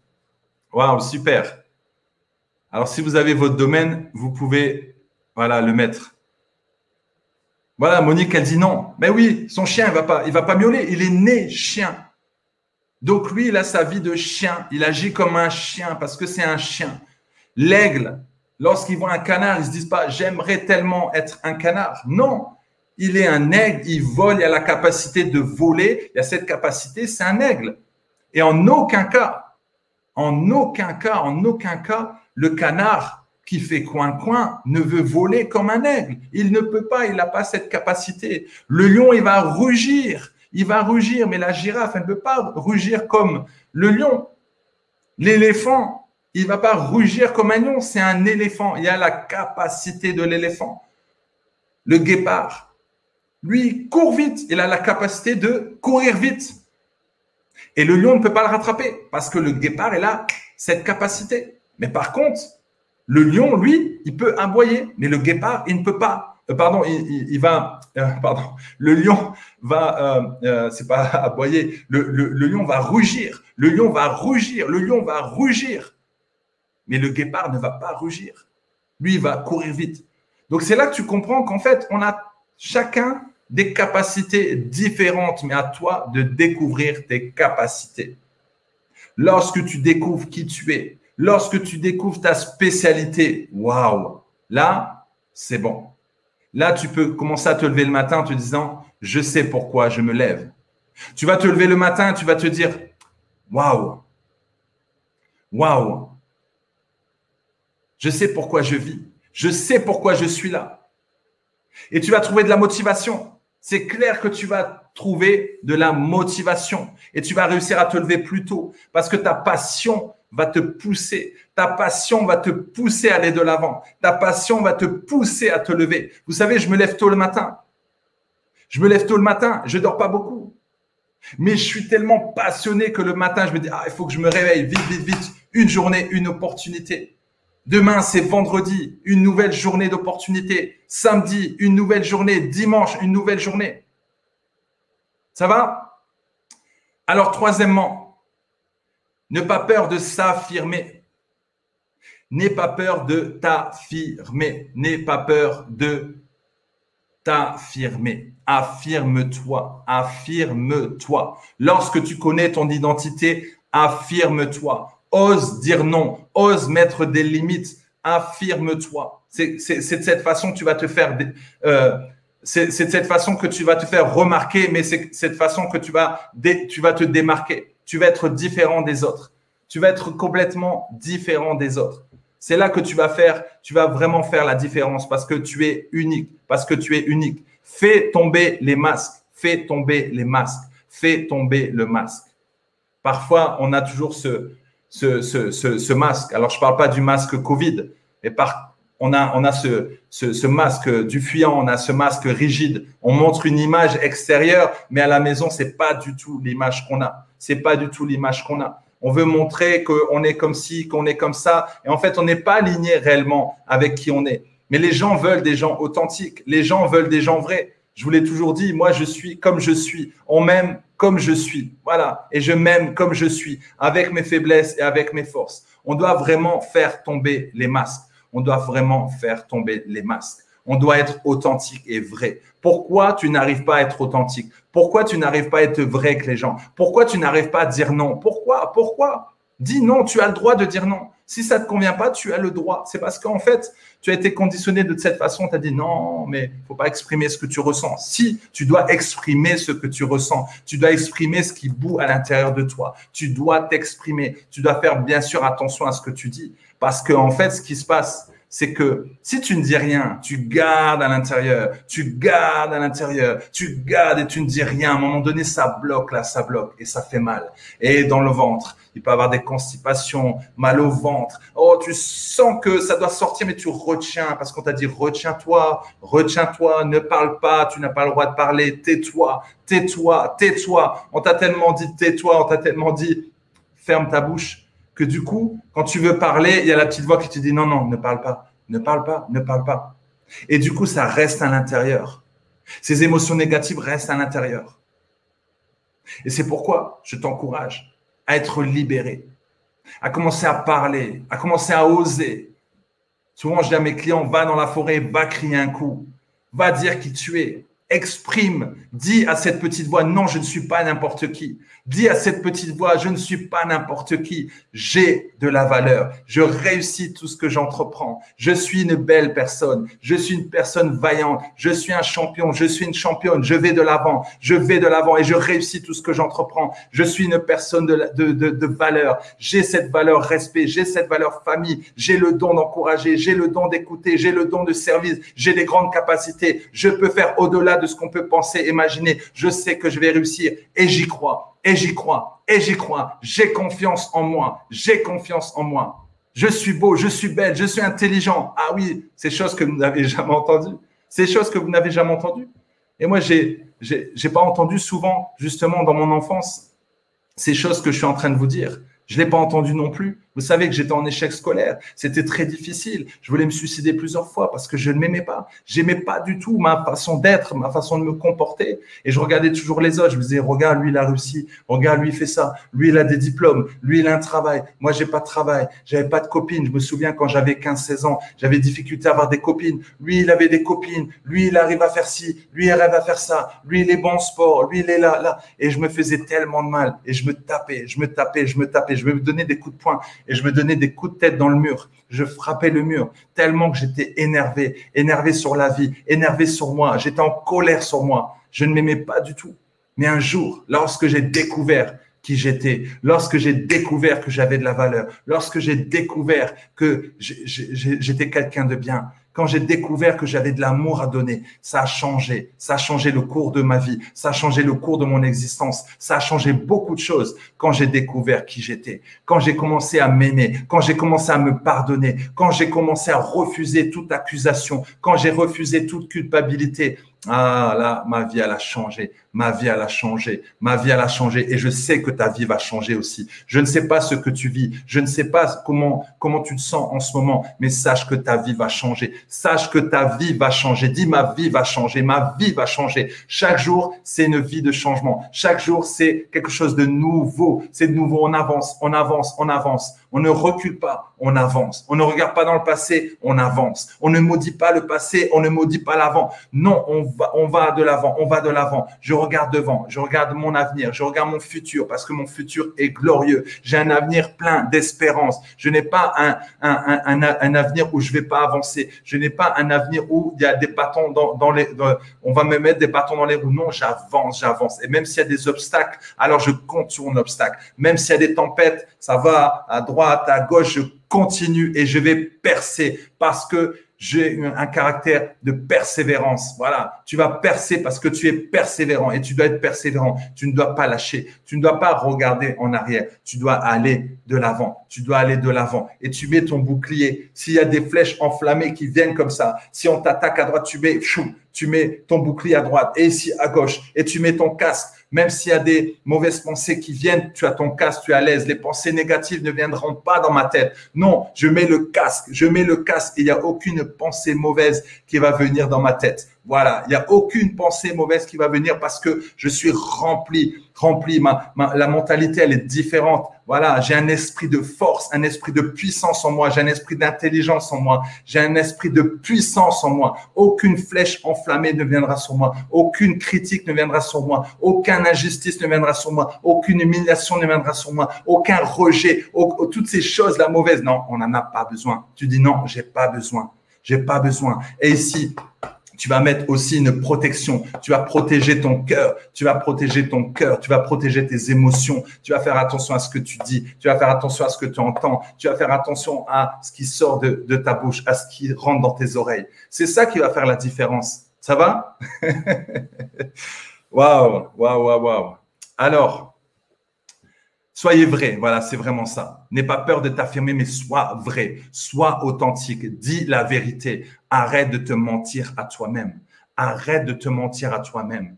Waouh, super. Alors, si vous avez votre domaine, vous pouvez voilà, le mettre. Voilà, Monique, elle dit non. Mais oui, son chien, il va pas, il va pas miauler. Il est né chien. Donc lui, il a sa vie de chien. Il agit comme un chien parce que c'est un chien. L'aigle, lorsqu'il voit un canard, ils se disent pas j'aimerais tellement être un canard. Non, il est un aigle. Il vole. Il a la capacité de voler. Il a cette capacité. C'est un aigle. Et en aucun cas, en aucun cas, en aucun cas, le canard qui fait coin-coin ne veut voler comme un aigle. Il ne peut pas, il n'a pas cette capacité. Le lion, il va rugir, il va rugir, mais la girafe, elle ne peut pas rugir comme le lion. L'éléphant, il ne va pas rugir comme un lion, c'est un éléphant. Il a la capacité de l'éléphant. Le guépard, lui, il court vite, il a la capacité de courir vite. Et le lion ne peut pas le rattraper parce que le guépard, il a cette capacité. Mais par contre, le lion, lui, il peut aboyer, mais le guépard, il ne peut pas. Euh, pardon, il, va. Euh, [LAUGHS] pardon, le lion va. Euh, c'est pas [LAUGHS] aboyer. Le, le, lion va rugir. Le lion va rugir. Le lion va rugir. Mais le guépard ne va pas rugir. Lui, il va courir vite. Donc c'est là que tu comprends qu'en fait, on a chacun des capacités différentes, mais à toi de découvrir tes capacités. Lorsque tu découvres qui tu es, Lorsque tu découvres ta spécialité, waouh, là, c'est bon. Là, tu peux commencer à te lever le matin en te disant, je sais pourquoi je me lève. Tu vas te lever le matin, tu vas te dire, waouh, waouh, je sais pourquoi je vis. Je sais pourquoi je suis là. Et tu vas trouver de la motivation. C'est clair que tu vas trouver de la motivation et tu vas réussir à te lever plus tôt parce que ta passion va te pousser. Ta passion va te pousser à aller de l'avant. Ta passion va te pousser à te lever. Vous savez, je me lève tôt le matin. Je me lève tôt le matin. Je dors pas beaucoup. Mais je suis tellement passionné que le matin, je me dis, ah, il faut que je me réveille vite, vite, vite. Une journée, une opportunité. Demain, c'est vendredi, une nouvelle journée d'opportunité. Samedi, une nouvelle journée. Dimanche, une nouvelle journée. Ça va? Alors, troisièmement, N'aie pas peur de s'affirmer. N'aie pas peur de t'affirmer. N'aie pas peur de t'affirmer. Affirme-toi. Affirme-toi. Lorsque tu connais ton identité, affirme-toi. Ose dire non. Ose mettre des limites. Affirme-toi. C'est de cette façon que tu vas te faire. Euh, de cette façon que tu vas te faire remarquer, mais c'est cette façon que tu vas te démarquer tu vas être différent des autres. Tu vas être complètement différent des autres. C'est là que tu vas faire, tu vas vraiment faire la différence parce que tu es unique, parce que tu es unique. Fais tomber les masques, fais tomber les masques, fais tomber le masque. Parfois, on a toujours ce, masque. Alors, je ne parle pas du masque Covid, mais par, on a, on a ce, ce, masque du fuyant, on a ce masque rigide. On montre une image extérieure, mais à la maison, c'est pas du tout l'image qu'on a. C'est pas du tout l'image qu'on a. On veut montrer qu'on est comme ci, qu'on est comme ça. Et en fait, on n'est pas aligné réellement avec qui on est. Mais les gens veulent des gens authentiques. Les gens veulent des gens vrais. Je vous l'ai toujours dit, moi, je suis comme je suis. On m'aime comme je suis. Voilà. Et je m'aime comme je suis, avec mes faiblesses et avec mes forces. On doit vraiment faire tomber les masques. On doit vraiment faire tomber les masques. On doit être authentique et vrai. Pourquoi tu n'arrives pas à être authentique? Pourquoi tu n'arrives pas à être vrai avec les gens? Pourquoi tu n'arrives pas à dire non? Pourquoi? Pourquoi? Dis non, tu as le droit de dire non. Si ça ne te convient pas, tu as le droit. C'est parce qu'en fait, tu as été conditionné de cette façon, tu as dit non, mais il faut pas exprimer ce que tu ressens. Si, tu dois exprimer ce que tu ressens. Tu dois exprimer ce qui boue à l'intérieur de toi. Tu dois t'exprimer. Tu dois faire bien sûr attention à ce que tu dis. Parce qu'en en fait, ce qui se passe, c'est que si tu ne dis rien, tu gardes à l'intérieur, tu gardes à l'intérieur, tu gardes et tu ne dis rien. À un moment donné, ça bloque là, ça bloque et ça fait mal. Et dans le ventre, il peut avoir des constipations, mal au ventre. Oh, tu sens que ça doit sortir, mais tu retiens parce qu'on t'a dit retiens-toi, retiens-toi, ne parle pas, tu n'as pas le droit de parler, tais-toi, tais-toi, tais-toi. On t'a tellement dit tais-toi, on t'a tellement dit ferme ta bouche que du coup, quand tu veux parler, il y a la petite voix qui te dit non, non, ne parle pas, ne parle pas, ne parle pas. Et du coup, ça reste à l'intérieur. Ces émotions négatives restent à l'intérieur. Et c'est pourquoi je t'encourage à être libéré, à commencer à parler, à commencer à oser. Souvent, je dis à mes clients, va dans la forêt, va crier un coup, va dire qui tu es, exprime, dis à cette petite voix, non, je ne suis pas n'importe qui. Dis à cette petite voix, je ne suis pas n'importe qui. J'ai de la valeur. Je réussis tout ce que j'entreprends. Je suis une belle personne. Je suis une personne vaillante. Je suis un champion. Je suis une championne. Je vais de l'avant. Je vais de l'avant et je réussis tout ce que j'entreprends. Je suis une personne de, de, de, valeur. J'ai cette valeur respect. J'ai cette valeur famille. J'ai le don d'encourager. J'ai le don d'écouter. J'ai le don de service. J'ai des grandes capacités. Je peux faire au-delà de ce qu'on peut penser, imaginer. Je sais que je vais réussir et j'y crois et j'y crois, et j'y crois. J'ai confiance en moi, j'ai confiance en moi. Je suis beau, je suis belle, je suis intelligent. Ah oui, ces choses que vous n'avez jamais entendues. Ces choses que vous n'avez jamais entendues. Et moi, j'ai, j'ai, pas entendu souvent, justement, dans mon enfance, ces choses que je suis en train de vous dire. Je l'ai pas entendu non plus. Vous savez que j'étais en échec scolaire. C'était très difficile. Je voulais me suicider plusieurs fois parce que je ne m'aimais pas. J'aimais pas du tout ma façon d'être, ma façon de me comporter. Et je regardais toujours les autres. Je me disais, regarde, lui, il a réussi. Regarde, lui, il fait ça. Lui, il a des diplômes. Lui, il a un travail. Moi, j'ai pas de travail. J'avais pas de copine. Je me souviens quand j'avais 15, 16 ans, j'avais difficulté à avoir des copines. Lui, il avait des copines. Lui, il arrive à faire ci. Lui, il arrive à faire ça. Lui, il est bon en sport. Lui, il est là, là. Et je me faisais tellement de mal. Et je me tapais, je me tapais, je me tapais. Je me donnais des coups de poing et je me donnais des coups de tête dans le mur. Je frappais le mur tellement que j'étais énervé, énervé sur la vie, énervé sur moi. J'étais en colère sur moi. Je ne m'aimais pas du tout. Mais un jour, lorsque j'ai découvert qui j'étais, lorsque j'ai découvert que j'avais de la valeur, lorsque j'ai découvert que j'étais quelqu'un de bien, quand j'ai découvert que j'avais de l'amour à donner, ça a changé. Ça a changé le cours de ma vie. Ça a changé le cours de mon existence. Ça a changé beaucoup de choses quand j'ai découvert qui j'étais. Quand j'ai commencé à m'aimer. Quand j'ai commencé à me pardonner. Quand j'ai commencé à refuser toute accusation. Quand j'ai refusé toute culpabilité. Ah là, ma vie, elle a changé. Ma vie, elle a changé. Ma vie, elle a changé. Et je sais que ta vie va changer aussi. Je ne sais pas ce que tu vis. Je ne sais pas comment, comment tu te sens en ce moment. Mais sache que ta vie va changer. Sache que ta vie va changer. Dis, ma vie va changer. Ma vie va changer. Chaque jour, c'est une vie de changement. Chaque jour, c'est quelque chose de nouveau. C'est de nouveau. On avance, on avance, on avance. On ne recule pas, on avance. On ne regarde pas dans le passé, on avance. On ne maudit pas le passé, on ne maudit pas l'avant. Non, on va, on va de l'avant, on va de l'avant. Je regarde devant, je regarde mon avenir, je regarde mon futur parce que mon futur est glorieux. J'ai un avenir plein d'espérance. Je n'ai pas un, un, un, un, avenir où je vais pas avancer. Je n'ai pas un avenir où il y a des bâtons dans, dans les, on va me mettre des bâtons dans les roues. Non, j'avance, j'avance. Et même s'il y a des obstacles, alors je contourne l'obstacle. Même s'il y a des tempêtes, ça va à droite, à gauche, je continue et je vais percer parce que j'ai un caractère de persévérance. Voilà, tu vas percer parce que tu es persévérant et tu dois être persévérant. Tu ne dois pas lâcher. Tu ne dois pas regarder en arrière. Tu dois aller de l'avant. Tu dois aller de l'avant et tu mets ton bouclier. S'il y a des flèches enflammées qui viennent comme ça, si on t'attaque à droite, tu mets, tu mets ton bouclier à droite et ici à gauche et tu mets ton casque même s'il y a des mauvaises pensées qui viennent, tu as ton casque, tu es à l'aise. Les pensées négatives ne viendront pas dans ma tête. Non, je mets le casque, je mets le casque et il n'y a aucune pensée mauvaise qui va venir dans ma tête. Voilà, il n'y a aucune pensée mauvaise qui va venir parce que je suis rempli, rempli. Ma, la mentalité, elle est différente. Voilà, j'ai un esprit de force, un esprit de puissance en moi, j'ai un esprit d'intelligence en moi, j'ai un esprit de puissance en moi. Aucune flèche enflammée ne viendra sur moi, aucune critique ne viendra sur moi, aucune injustice ne viendra sur moi, aucune humiliation ne viendra sur moi, aucun rejet, toutes ces choses, la mauvaise. Non, on n'en a pas besoin. Tu dis non, j'ai pas besoin. J'ai pas besoin. Et ici, tu vas mettre aussi une protection. Tu vas protéger ton cœur. Tu vas protéger ton cœur. Tu vas protéger tes émotions. Tu vas faire attention à ce que tu dis. Tu vas faire attention à ce que tu entends. Tu vas faire attention à ce qui sort de, de ta bouche, à ce qui rentre dans tes oreilles. C'est ça qui va faire la différence. Ça va? [LAUGHS] Waouh, waouh, waouh, waouh. Alors, Soyez vrai, voilà, c'est vraiment ça. N'aie pas peur de t'affirmer, mais sois vrai, sois authentique, dis la vérité. Arrête de te mentir à toi-même. Arrête de te mentir à toi-même.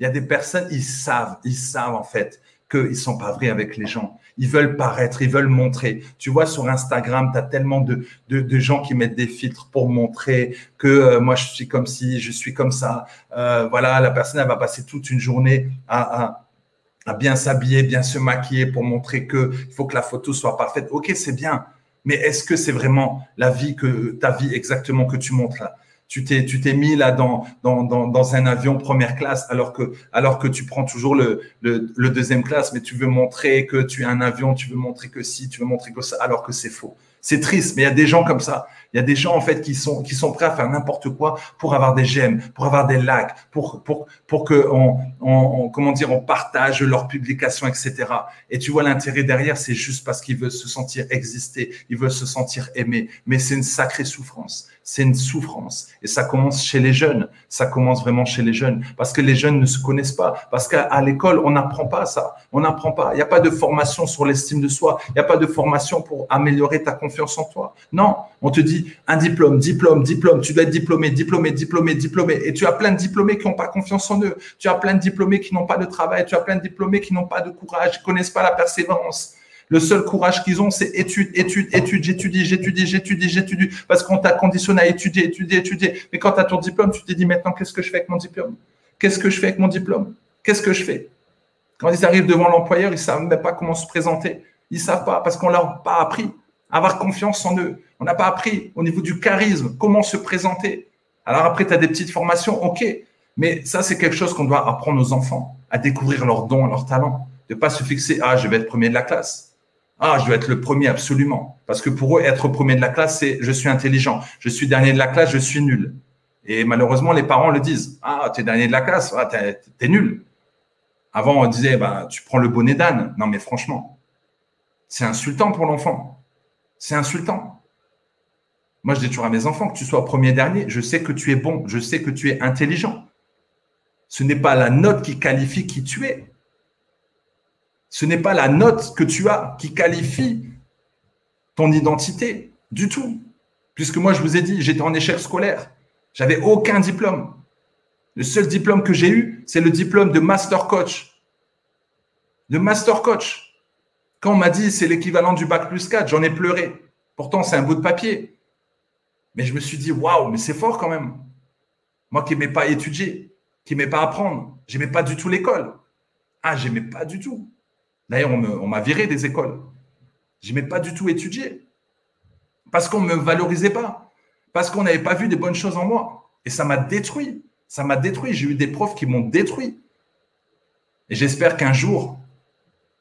Il y a des personnes, ils savent, ils savent en fait qu'ils sont pas vrais avec les gens. Ils veulent paraître, ils veulent montrer. Tu vois, sur Instagram, tu as tellement de, gens qui mettent des filtres pour montrer que euh, moi, je suis comme si, je suis comme ça. Euh, voilà, la personne, elle va passer toute une journée à bien s'habiller, bien se maquiller pour montrer que il faut que la photo soit parfaite. Ok, c'est bien, mais est-ce que c'est vraiment la vie que ta vie exactement que tu montres là? Tu t'es tu t'es mis là dans, dans, dans un avion première classe alors que alors que tu prends toujours le, le, le deuxième classe, mais tu veux montrer que tu es un avion, tu veux montrer que si, tu veux montrer que ça, alors que c'est faux? C'est triste, mais il y a des gens comme ça. Il y a des gens en fait qui sont qui sont prêts à faire n'importe quoi pour avoir des j'aime, pour avoir des likes, pour pour pour que on, on, comment dire on partage leurs publications, etc. Et tu vois l'intérêt derrière, c'est juste parce qu'ils veulent se sentir exister, ils veulent se sentir aimés. Mais c'est une sacrée souffrance c'est une souffrance. Et ça commence chez les jeunes. Ça commence vraiment chez les jeunes. Parce que les jeunes ne se connaissent pas. Parce qu'à l'école, on n'apprend pas ça. On n'apprend pas. Il n'y a pas de formation sur l'estime de soi. Il n'y a pas de formation pour améliorer ta confiance en toi. Non. On te dit un diplôme, diplôme, diplôme. Tu dois être diplômé, diplômé, diplômé, diplômé. Et tu as plein de diplômés qui n'ont pas confiance en eux. Tu as plein de diplômés qui n'ont pas de travail. Tu as plein de diplômés qui n'ont pas de courage, qui connaissent pas la persévérance. Le seul courage qu'ils ont, c'est étude, étude, étude, j'étudie, j'étudie, j'étudie, j'étudie, parce qu'on t'a conditionné à étudier, étudier, étudier. Mais quand tu as ton diplôme, tu te dis maintenant, qu'est-ce que je fais avec mon diplôme? Qu'est-ce que je fais avec mon diplôme? Qu'est-ce que je fais? Quand ils arrivent devant l'employeur, ils ne savent même pas comment se présenter. Ils ne savent pas parce qu'on ne leur a pas appris à avoir confiance en eux. On n'a pas appris au niveau du charisme comment se présenter. Alors après, tu as des petites formations, ok. Mais ça, c'est quelque chose qu'on doit apprendre aux enfants, à découvrir leurs dons, leurs talents. De ne pas se fixer, ah, je vais être premier de la classe. Ah, je dois être le premier absolument. Parce que pour eux, être premier de la classe, c'est je suis intelligent. Je suis dernier de la classe, je suis nul. Et malheureusement, les parents le disent. Ah, tu es dernier de la classe, ah, tu es, nul. Avant, on disait, bah, tu prends le bonnet d'âne. Non, mais franchement, c'est insultant pour l'enfant. C'est insultant. Moi, je dis toujours à mes enfants que tu sois premier dernier, je sais que tu es bon, je sais que tu es intelligent. Ce n'est pas la note qui qualifie qui tu es. Ce n'est pas la note que tu as qui qualifie ton identité du tout. Puisque moi, je vous ai dit, j'étais en échec scolaire. J'avais aucun diplôme. Le seul diplôme que j'ai eu, c'est le diplôme de master coach. De master coach. Quand on m'a dit c'est l'équivalent du bac plus 4, j'en ai pleuré. Pourtant, c'est un bout de papier. Mais je me suis dit, waouh, mais c'est fort quand même. Moi qui n'aimais pas étudier, qui n'aimais pas apprendre, j'aimais pas du tout l'école. Ah, j'aimais pas du tout. D'ailleurs, on m'a viré des écoles. Je n'aimais pas du tout étudier. Parce qu'on ne me valorisait pas. Parce qu'on n'avait pas vu des bonnes choses en moi. Et ça m'a détruit. Ça m'a détruit. J'ai eu des profs qui m'ont détruit. Et j'espère qu'un jour,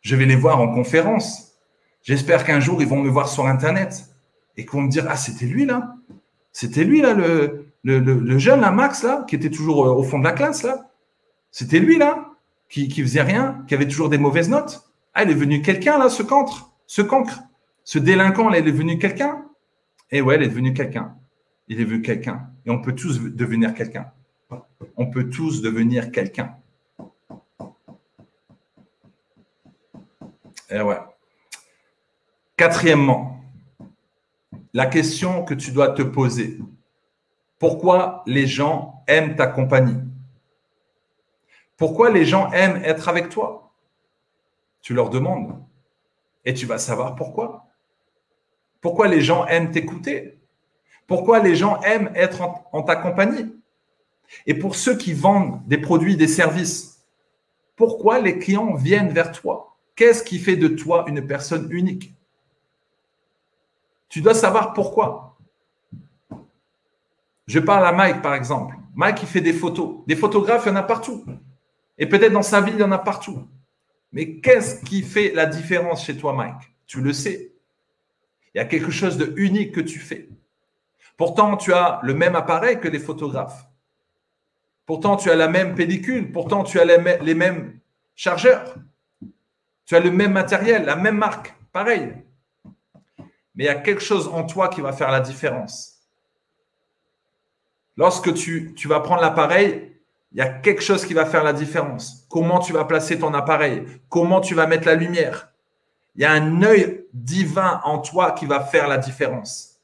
je vais les voir en conférence. J'espère qu'un jour, ils vont me voir sur Internet et vont me dire Ah, c'était lui là C'était lui là, le, jeune là, Max là, qui était toujours euh, au fond de la classe là C'était lui là, qui, qui faisait rien, qui avait toujours des mauvaises notes Ah, il est venu quelqu'un là, ce cancre, ce cancre, ce délinquant là, il est venu quelqu'un Eh ouais, il est devenu quelqu'un. Il est venu quelqu'un. Et on peut tous devenir quelqu'un. On peut tous devenir quelqu'un. Eh ouais. Quatrièmement, la question que tu dois te poser. Pourquoi les gens aiment ta compagnie? Pourquoi les gens aiment être avec toi? Tu leur demandes. Et tu vas savoir pourquoi. Pourquoi les gens aiment t'écouter? Pourquoi les gens aiment être en, ta compagnie? Et pour ceux qui vendent des produits, des services, pourquoi les clients viennent vers toi? Qu'est-ce qui fait de toi une personne unique? Tu dois savoir pourquoi. Je parle à Mike, par exemple. Mike, il fait des photos. Des photographes, il y en a partout. Et peut-être dans sa vie, il y en a partout. Mais qu'est-ce qui fait la différence chez toi, Mike? Tu le sais. Il y a quelque chose de unique que tu fais. Pourtant, tu as le même appareil que les photographes. Pourtant, tu as la même pellicule. Pourtant, tu as les mêmes chargeurs. Tu as le même matériel, la même marque, pareil. Mais il y a quelque chose en toi qui va faire la différence. Lorsque tu, vas prendre l'appareil, il y a quelque chose qui va faire la différence. Comment tu vas placer ton appareil? Comment tu vas mettre la lumière? Il y a un œil divin en toi qui va faire la différence.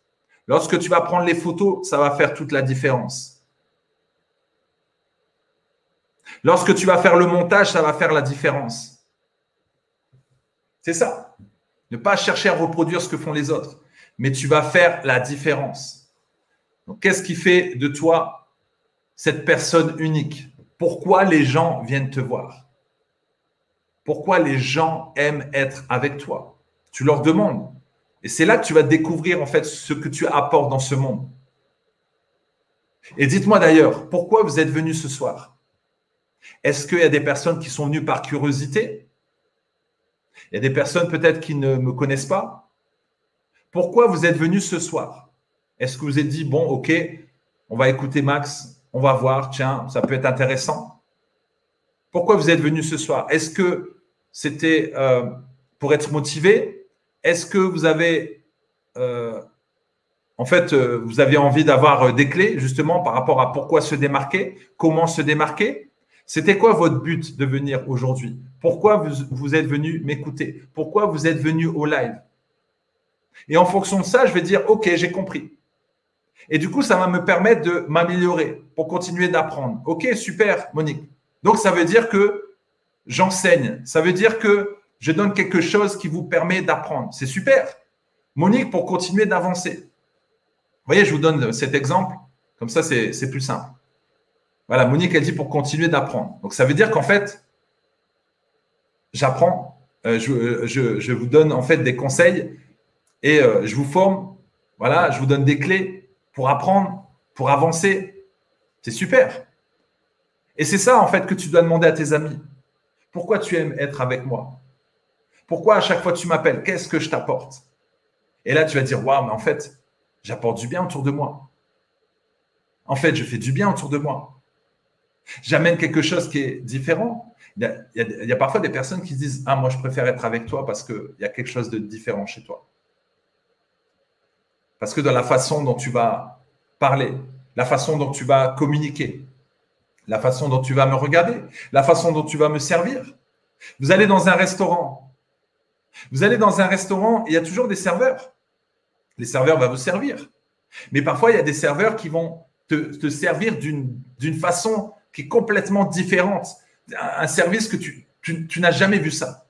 Lorsque tu vas prendre les photos, ça va faire toute la différence. Lorsque tu vas faire le montage, ça va faire la différence. C'est ça. Ne pas chercher à reproduire ce que font les autres, mais tu vas faire la différence. Donc, qu'est-ce qui fait de toi cette personne unique? Pourquoi les gens viennent te voir? Pourquoi les gens aiment être avec toi? Tu leur demandes. Et c'est là que tu vas découvrir en fait ce que tu apportes dans ce monde. Et dites-moi d'ailleurs, pourquoi vous êtes venus ce soir? Est-ce qu'il y a des personnes qui sont venues par curiosité? Il y a des personnes peut-être qui ne me connaissent pas. Pourquoi vous êtes venu ce soir? Est-ce que vous êtes dit, bon, ok, on va écouter Max, on va voir, tiens, ça peut être intéressant? Pourquoi vous êtes venu ce soir? Est-ce que c'était euh, pour être motivé? Est-ce que vous avez, euh, en fait, euh, vous avez envie d'avoir des clés justement par rapport à pourquoi se démarquer, comment se démarquer? C'était quoi votre but de venir aujourd'hui? Pourquoi vous, êtes venu m'écouter? Pourquoi vous êtes venu au live? Et en fonction de ça, je vais dire, OK, j'ai compris. Et du coup, ça va me permettre de m'améliorer pour continuer d'apprendre. OK, super, Monique. Donc, ça veut dire que j'enseigne. Ça veut dire que je donne quelque chose qui vous permet d'apprendre. C'est super. Monique, pour continuer d'avancer. Vous voyez, je vous donne cet exemple. Comme ça, c'est plus simple. Voilà, Monique, elle dit pour continuer d'apprendre. Donc, ça veut dire qu'en fait, j'apprends, euh, euh, je, vous donne en fait des conseils et euh, je vous forme. Voilà, je vous donne des clés pour apprendre, pour avancer. C'est super. Et c'est ça, en fait, que tu dois demander à tes amis. Pourquoi tu aimes être avec moi? Pourquoi à chaque fois tu m'appelles? Qu'est-ce que je t'apporte? Et là, tu vas dire, waouh, mais en fait, j'apporte du bien autour de moi. En fait, je fais du bien autour de moi. J'amène quelque chose qui est différent. Il y, a, parfois des personnes qui disent Ah, moi, je préfère être avec toi parce qu'il y a quelque chose de différent chez toi. Parce que dans la façon dont tu vas parler, la façon dont tu vas communiquer, la façon dont tu vas me regarder, la façon dont tu vas me servir. Vous allez dans un restaurant. Vous allez dans un restaurant il y a toujours des serveurs. Les serveurs vont vous servir. Mais parfois, il y a des serveurs qui vont te servir d'une façon qui est complètement différente. Un service que tu, n'as jamais vu ça.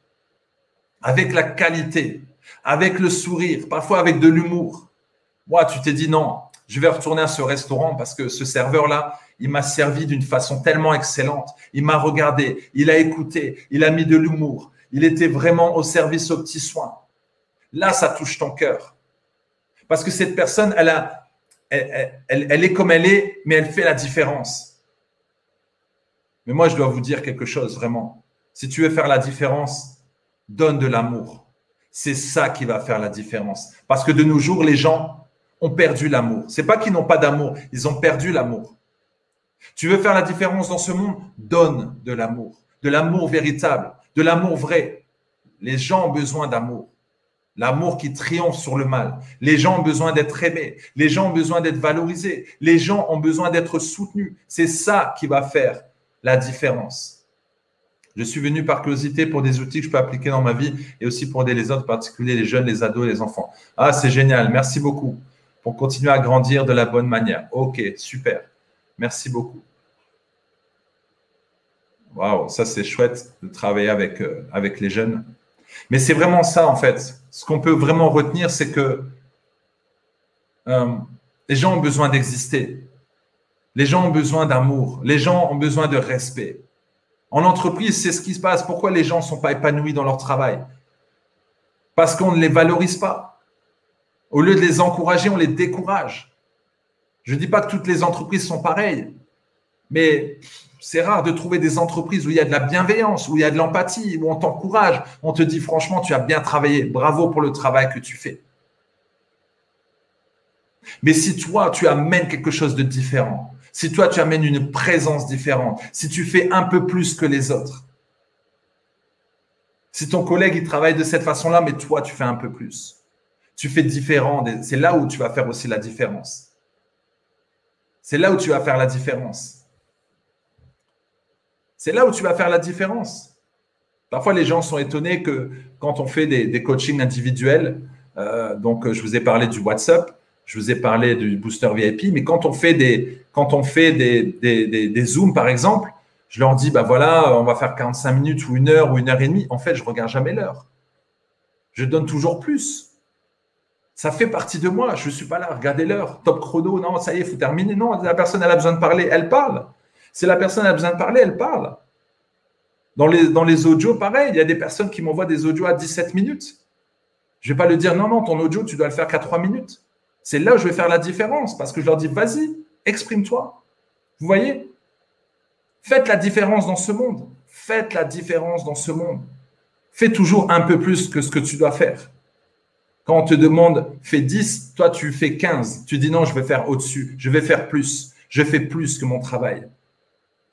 Avec la qualité, avec le sourire, parfois avec de l'humour. Moi, tu t'es dit non, je vais retourner à ce restaurant parce que ce serveur-là, il m'a servi d'une façon tellement excellente. Il m'a regardé, il a écouté, il a mis de l'humour. Il était vraiment au service aux petits soins. Là, ça touche ton cœur. Parce que cette personne, elle, est comme elle est, mais elle fait la différence. Mais moi, je dois vous dire quelque chose, vraiment. Si tu veux faire la différence, donne de l'amour. C'est ça qui va faire la différence. Parce que de nos jours, les gens ont perdu l'amour. C'est pas qu'ils n'ont pas d'amour, ils ont perdu l'amour. Tu veux faire la différence dans ce monde? Donne de l'amour, de l'amour véritable, de l'amour vrai. Les gens ont besoin d'amour. L'amour qui triomphe sur le mal. Les gens ont besoin d'être aimés. Les gens ont besoin d'être valorisés. Les gens ont besoin d'être soutenus. C'est ça qui va faire la différence. Je suis venu par curiosité pour des outils que je peux appliquer dans ma vie et aussi pour aider les autres, en particulier les jeunes, les ados et les enfants. Ah, c'est génial. Merci beaucoup pour continuer à grandir de la bonne manière. Ok, super. Merci beaucoup. Waouh, ça c'est chouette de travailler avec, euh, les jeunes. Mais c'est vraiment ça en fait. Ce qu'on peut vraiment retenir, c'est que euh, les gens ont besoin d'exister. Les gens ont besoin d'amour. Les gens ont besoin de respect. En entreprise, c'est ce qui se passe. Pourquoi les gens ne sont pas épanouis dans leur travail? Parce qu'on ne les valorise pas. Au lieu de les encourager, on les décourage. Je ne dis pas que toutes les entreprises sont pareilles, mais c'est rare de trouver des entreprises où il y a de la bienveillance, où il y a de l'empathie, où on t'encourage, on te dit franchement, tu as bien travaillé, bravo pour le travail que tu fais. Mais si toi, tu amènes quelque chose de différent, si toi, tu amènes une présence différente, si tu fais un peu plus que les autres, si ton collègue, il travaille de cette façon-là, mais toi, tu fais un peu plus, tu fais différent, c'est là où tu vas faire aussi la différence. C'est là où tu vas faire la différence. C'est là où tu vas faire la différence. Parfois, les gens sont étonnés que quand on fait des, coachings individuels, euh, donc je vous ai parlé du WhatsApp, je vous ai parlé du booster VIP, mais quand on fait des, quand on fait des, Zooms, par exemple, je leur dis, bah voilà, on va faire 45 minutes ou une heure ou une heure et demie. En fait, je regarde jamais l'heure. Je donne toujours plus. Ça fait partie de moi. Je ne suis pas là. Regardez l'heure. Top chrono. Non, ça y est, il faut terminer. Non, la personne, elle a besoin de parler. Elle parle. Si la personne a besoin de parler, elle parle. Dans les, dans les audios, pareil, il y a des personnes qui m'envoient des audios à 17 minutes. Je ne vais pas le dire, non, non, ton audio, tu dois le faire qu'à 3 minutes. C'est là où je vais faire la différence parce que je leur dis, vas-y, exprime-toi. Vous voyez? Faites la différence dans ce monde. Faites la différence dans ce monde. Fais toujours un peu plus que ce que tu dois faire. Quand on te demande, fais 10, toi tu fais 15. Tu dis non, je vais faire au-dessus, je vais faire plus. Je fais plus que mon travail.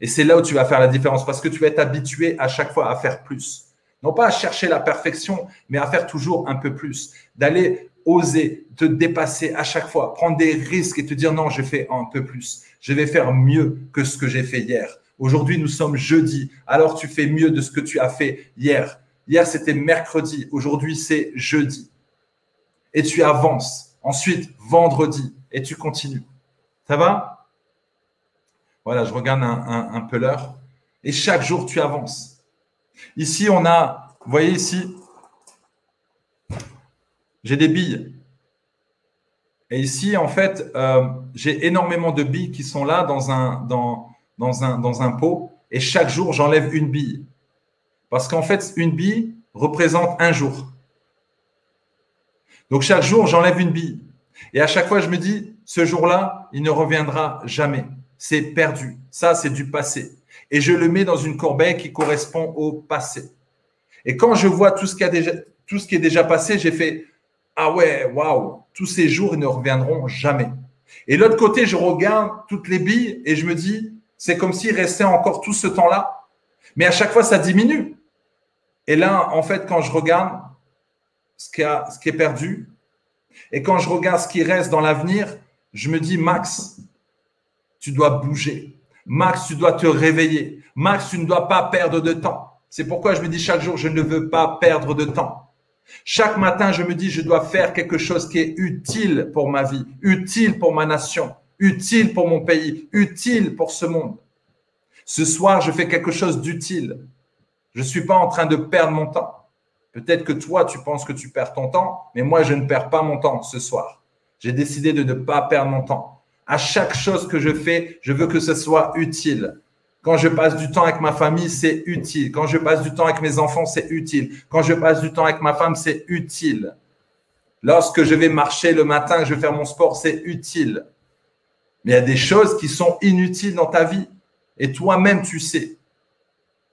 Et c'est là où tu vas faire la différence parce que tu vas être habitué à chaque fois à faire plus. Non pas à chercher la perfection, mais à faire toujours un peu plus. D'aller oser te dépasser à chaque fois, prendre des risques et te dire non, je fais un peu plus. Je vais faire mieux que ce que j'ai fait hier. Aujourd'hui, nous sommes jeudi. Alors tu fais mieux de ce que tu as fait hier. Hier, c'était mercredi. Aujourd'hui, c'est jeudi. Et tu avances. Ensuite, vendredi. Et tu continues. Ça va? Voilà, je regarde un, peu l'heure. Et chaque jour, tu avances. Ici, on a, vous voyez ici, j'ai des billes. Et ici, en fait, euh, j'ai énormément de billes qui sont là dans un, dans, dans un, dans un pot. Et chaque jour, j'enlève une bille. Parce qu'en fait, une bille représente un jour. Donc chaque jour, j'enlève une bille. Et à chaque fois, je me dis, ce jour-là, il ne reviendra jamais c'est perdu. Ça, c'est du passé. Et je le mets dans une corbeille qui correspond au passé. Et quand je vois tout ce a déjà, tout ce qui est déjà passé, j'ai fait Ah ouais, waouh, tous ces jours, ils ne reviendront jamais. Et l'autre côté, je regarde toutes les billes et je me dis C'est comme s'il restait encore tout ce temps-là. Mais à chaque fois, ça diminue. Et là, en fait, quand je regarde ce qui, a, ce qui est perdu et quand je regarde ce qui reste dans l'avenir, je me dis Max, tu dois bouger. Max, tu dois te réveiller. Max, tu ne dois pas perdre de temps. C'est pourquoi je me dis chaque jour, je ne veux pas perdre de temps. Chaque matin, je me dis, je dois faire quelque chose qui est utile pour ma vie, utile pour ma nation, utile pour mon pays, utile pour ce monde. Ce soir, je fais quelque chose d'utile. Je ne suis pas en train de perdre mon temps. Peut-être que toi, tu penses que tu perds ton temps, mais moi, je ne perds pas mon temps ce soir. J'ai décidé de ne pas perdre mon temps. À chaque chose que je fais, je veux que ce soit utile. Quand je passe du temps avec ma famille, c'est utile. Quand je passe du temps avec mes enfants, c'est utile. Quand je passe du temps avec ma femme, c'est utile. Lorsque je vais marcher le matin, je vais faire mon sport, c'est utile. Mais il y a des choses qui sont inutiles dans ta vie. Et toi-même, tu sais.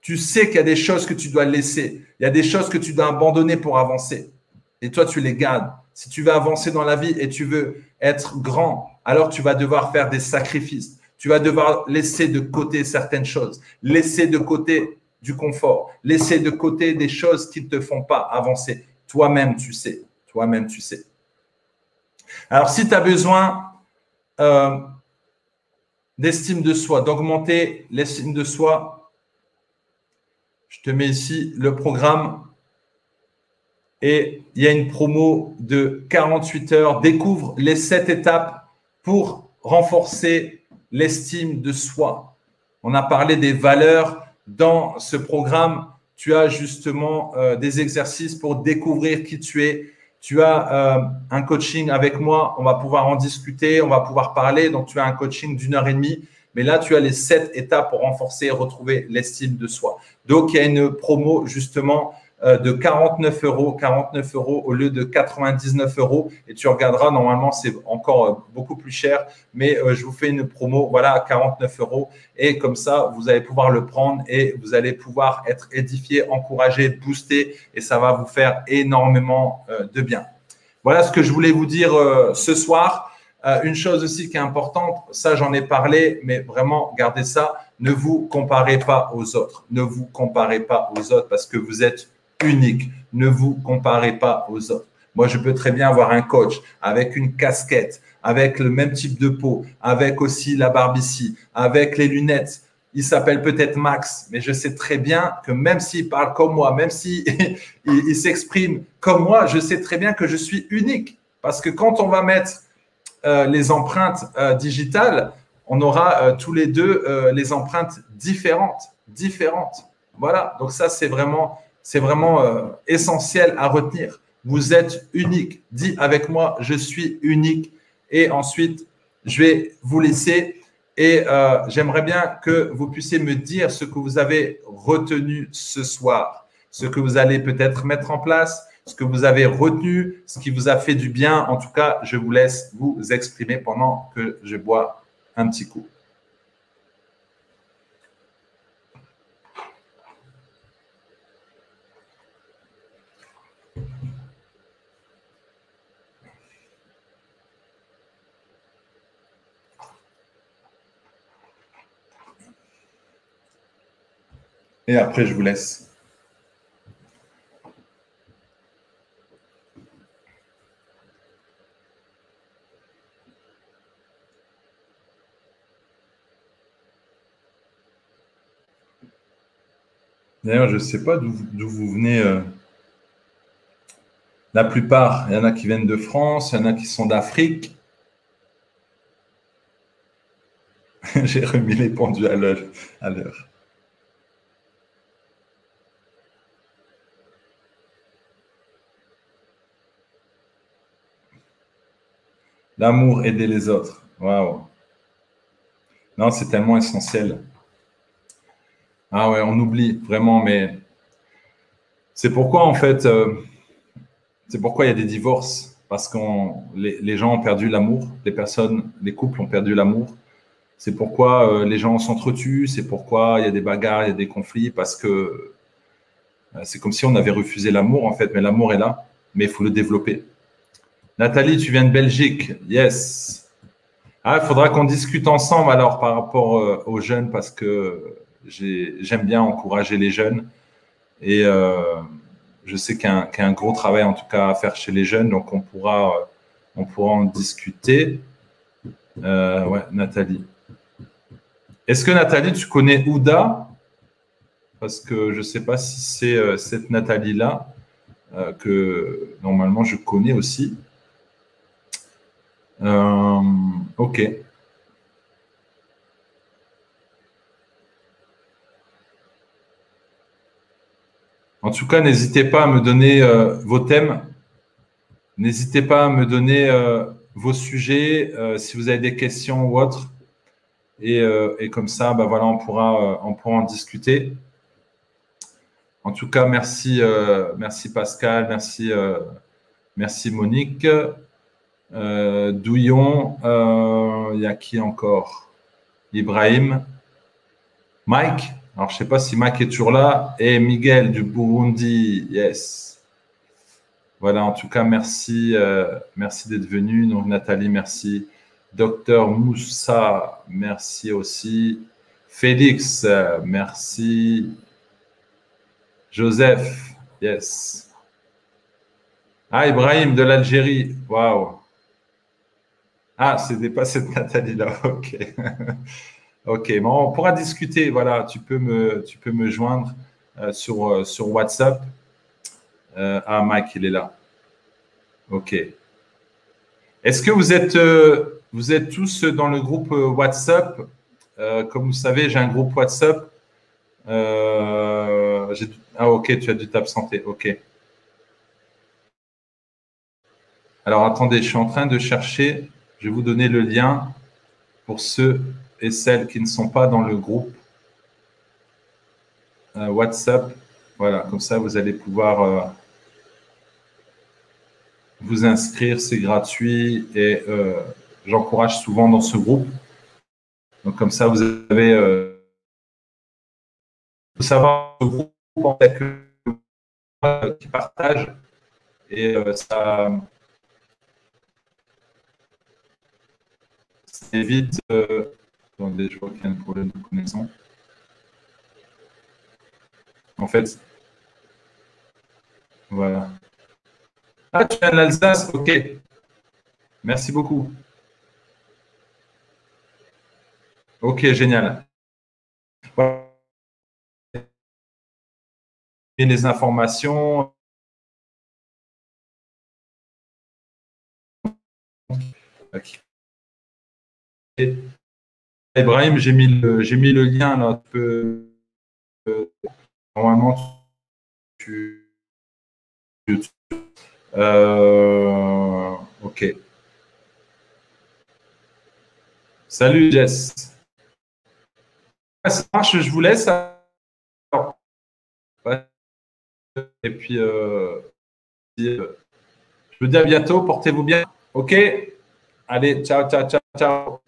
Tu sais qu'il y a des choses que tu dois laisser. Il y a des choses que tu dois abandonner pour avancer. Et toi, tu les gardes. Si tu veux avancer dans la vie et tu veux être grand, alors tu vas devoir faire des sacrifices. Tu vas devoir laisser de côté certaines choses, laisser de côté du confort, laisser de côté des choses qui ne te font pas avancer. Toi-même, tu sais. Toi-même, tu sais. Alors, si tu as besoin euh, d'estime de soi, d'augmenter l'estime de soi, je te mets ici le programme et il y a une promo de 48 heures. Découvre les 7 étapes pour renforcer l'estime de soi. On a parlé des valeurs dans ce programme. Tu as justement euh, des exercices pour découvrir qui tu es. Tu as euh, un coaching avec moi. On va pouvoir en discuter. On va pouvoir parler. Donc, tu as un coaching d'une heure et demie. Mais là, tu as les sept étapes pour renforcer et retrouver l'estime de soi. Donc, il y a une promo justement de 49 euros, 49 euros au lieu de 99 euros. Et tu regarderas, normalement, c'est encore euh, beaucoup plus cher, mais euh, je vous fais une promo, voilà, à 49 euros. Et comme ça, vous allez pouvoir le prendre et vous allez pouvoir être édifié, encouragé, boosté, et ça va vous faire énormément de bien. Voilà ce que je voulais vous dire ce soir. Une chose aussi qui est importante, ça j'en ai parlé, mais vraiment gardez ça, ne vous comparez pas aux autres. Ne vous comparez pas aux autres parce que vous êtes unique. Ne vous comparez pas aux autres. Moi, je peux très bien avoir un coach avec une casquette, avec le même type de peau, avec aussi la barbe avec les lunettes. Il s'appelle peut-être Max, mais je sais très bien que même s'il parle comme moi, même s'il [LAUGHS] il, s'exprime comme moi, je sais très bien que je suis unique. Parce que quand on va mettre euh, les empreintes euh, digitales, on aura euh, tous les deux les empreintes différentes, différentes. Voilà, donc ça c'est vraiment c'est vraiment euh, essentiel à retenir. Vous êtes unique. Dis avec moi, je suis unique. Et ensuite, je vais vous laisser. Et euh, j'aimerais bien que vous puissiez me dire ce que vous avez retenu ce soir, ce que vous allez peut-être mettre en place, ce que vous avez retenu, ce qui vous a fait du bien. En tout cas, je vous laisse vous exprimer pendant que je bois un petit coup. Et après, je vous laisse. D'ailleurs, je ne sais pas d'où vous venez. Euh, la plupart, il y en a qui viennent de France, il y en a qui sont d'Afrique. [LAUGHS] J'ai remis les pendules à l'heure. L'amour, aider les autres. Waouh. Non, c'est tellement essentiel. Ah ouais, on oublie vraiment, mais c'est pourquoi en fait, euh, c'est pourquoi il y a des divorces. Parce que les, gens ont perdu l'amour, les personnes, les couples ont perdu l'amour. C'est pourquoi euh, les gens s'entretuent, c'est pourquoi il y a des bagarres, il y a des conflits, parce que euh, c'est comme si on avait refusé l'amour en fait, mais l'amour est là, mais il faut le développer. Nathalie, tu viens de Belgique. Yes. Ah, il faudra qu'on discute ensemble alors par rapport euh, aux jeunes parce que j'aime bien encourager les jeunes. Et euh, je sais qu'il y, a un gros travail en tout cas à faire chez les jeunes, donc on pourra, euh, on pourra en discuter. ouais, Nathalie. Est-ce que Nathalie, tu connais Ouda? Parce que je ne sais pas si c'est cette Nathalie-là que normalement je connais aussi. Euh, ok. En tout cas, n'hésitez pas à me donner euh, vos thèmes. N'hésitez pas à me donner euh, vos sujets si vous avez des questions ou autres. Et, comme ça, bah voilà, on pourra, on pourra en discuter. En tout cas, merci, merci Pascal, merci Merci Monique. Euh, Douillon. Euh, il y a qui encore? Ibrahim. Mike? Alors, je ne sais pas si Mike est toujours là. Et Miguel du Burundi. Yes. Voilà, en tout cas, merci. Euh, merci d'être venu. Donc, Nathalie, merci. Docteur Moussa, merci aussi. Félix, merci. Joseph, yes. Ah, Ibrahim de l'Algérie, waouh. Ah, c'était pas cette [LAUGHS] Nathalie-là, ok. [LAUGHS] ok, bon, on pourra discuter, voilà, tu peux me, tu joindre euh, sur, euh, sur WhatsApp. Euh, ah, Mike, il est là. Ok. Est-ce que vous êtes, vous êtes tous dans le groupe WhatsApp? Comme vous savez, j'ai un groupe WhatsApp. ah, ok, tu as dû t'absenter, ok. Alors attendez, je suis en train de chercher. Je vais vous donner le lien pour ceux et celles qui ne sont pas dans le groupe euh, WhatsApp. Voilà, comme ça, vous allez pouvoir euh, vous inscrire. C'est gratuit et euh, j'encourage souvent dans ce groupe. Donc comme ça, vous avez... savoir ce groupe en fait, qui partage et ça évite. Euh... Attendez, je vois qu'il y a un problème de connexion. En fait, voilà. Ah, tu viens de l'Alsace Ok. Merci beaucoup. Ok, génial. Et les informations. Ibrahim, j'ai mis, le, lien là. normalement, tu. Euh, ok. Salut Jess. Ça marche, je vous laisse. Et puis, euh, je vous dis à bientôt, portez-vous bien. Ok Allez, ciao, ciao, ciao, ciao.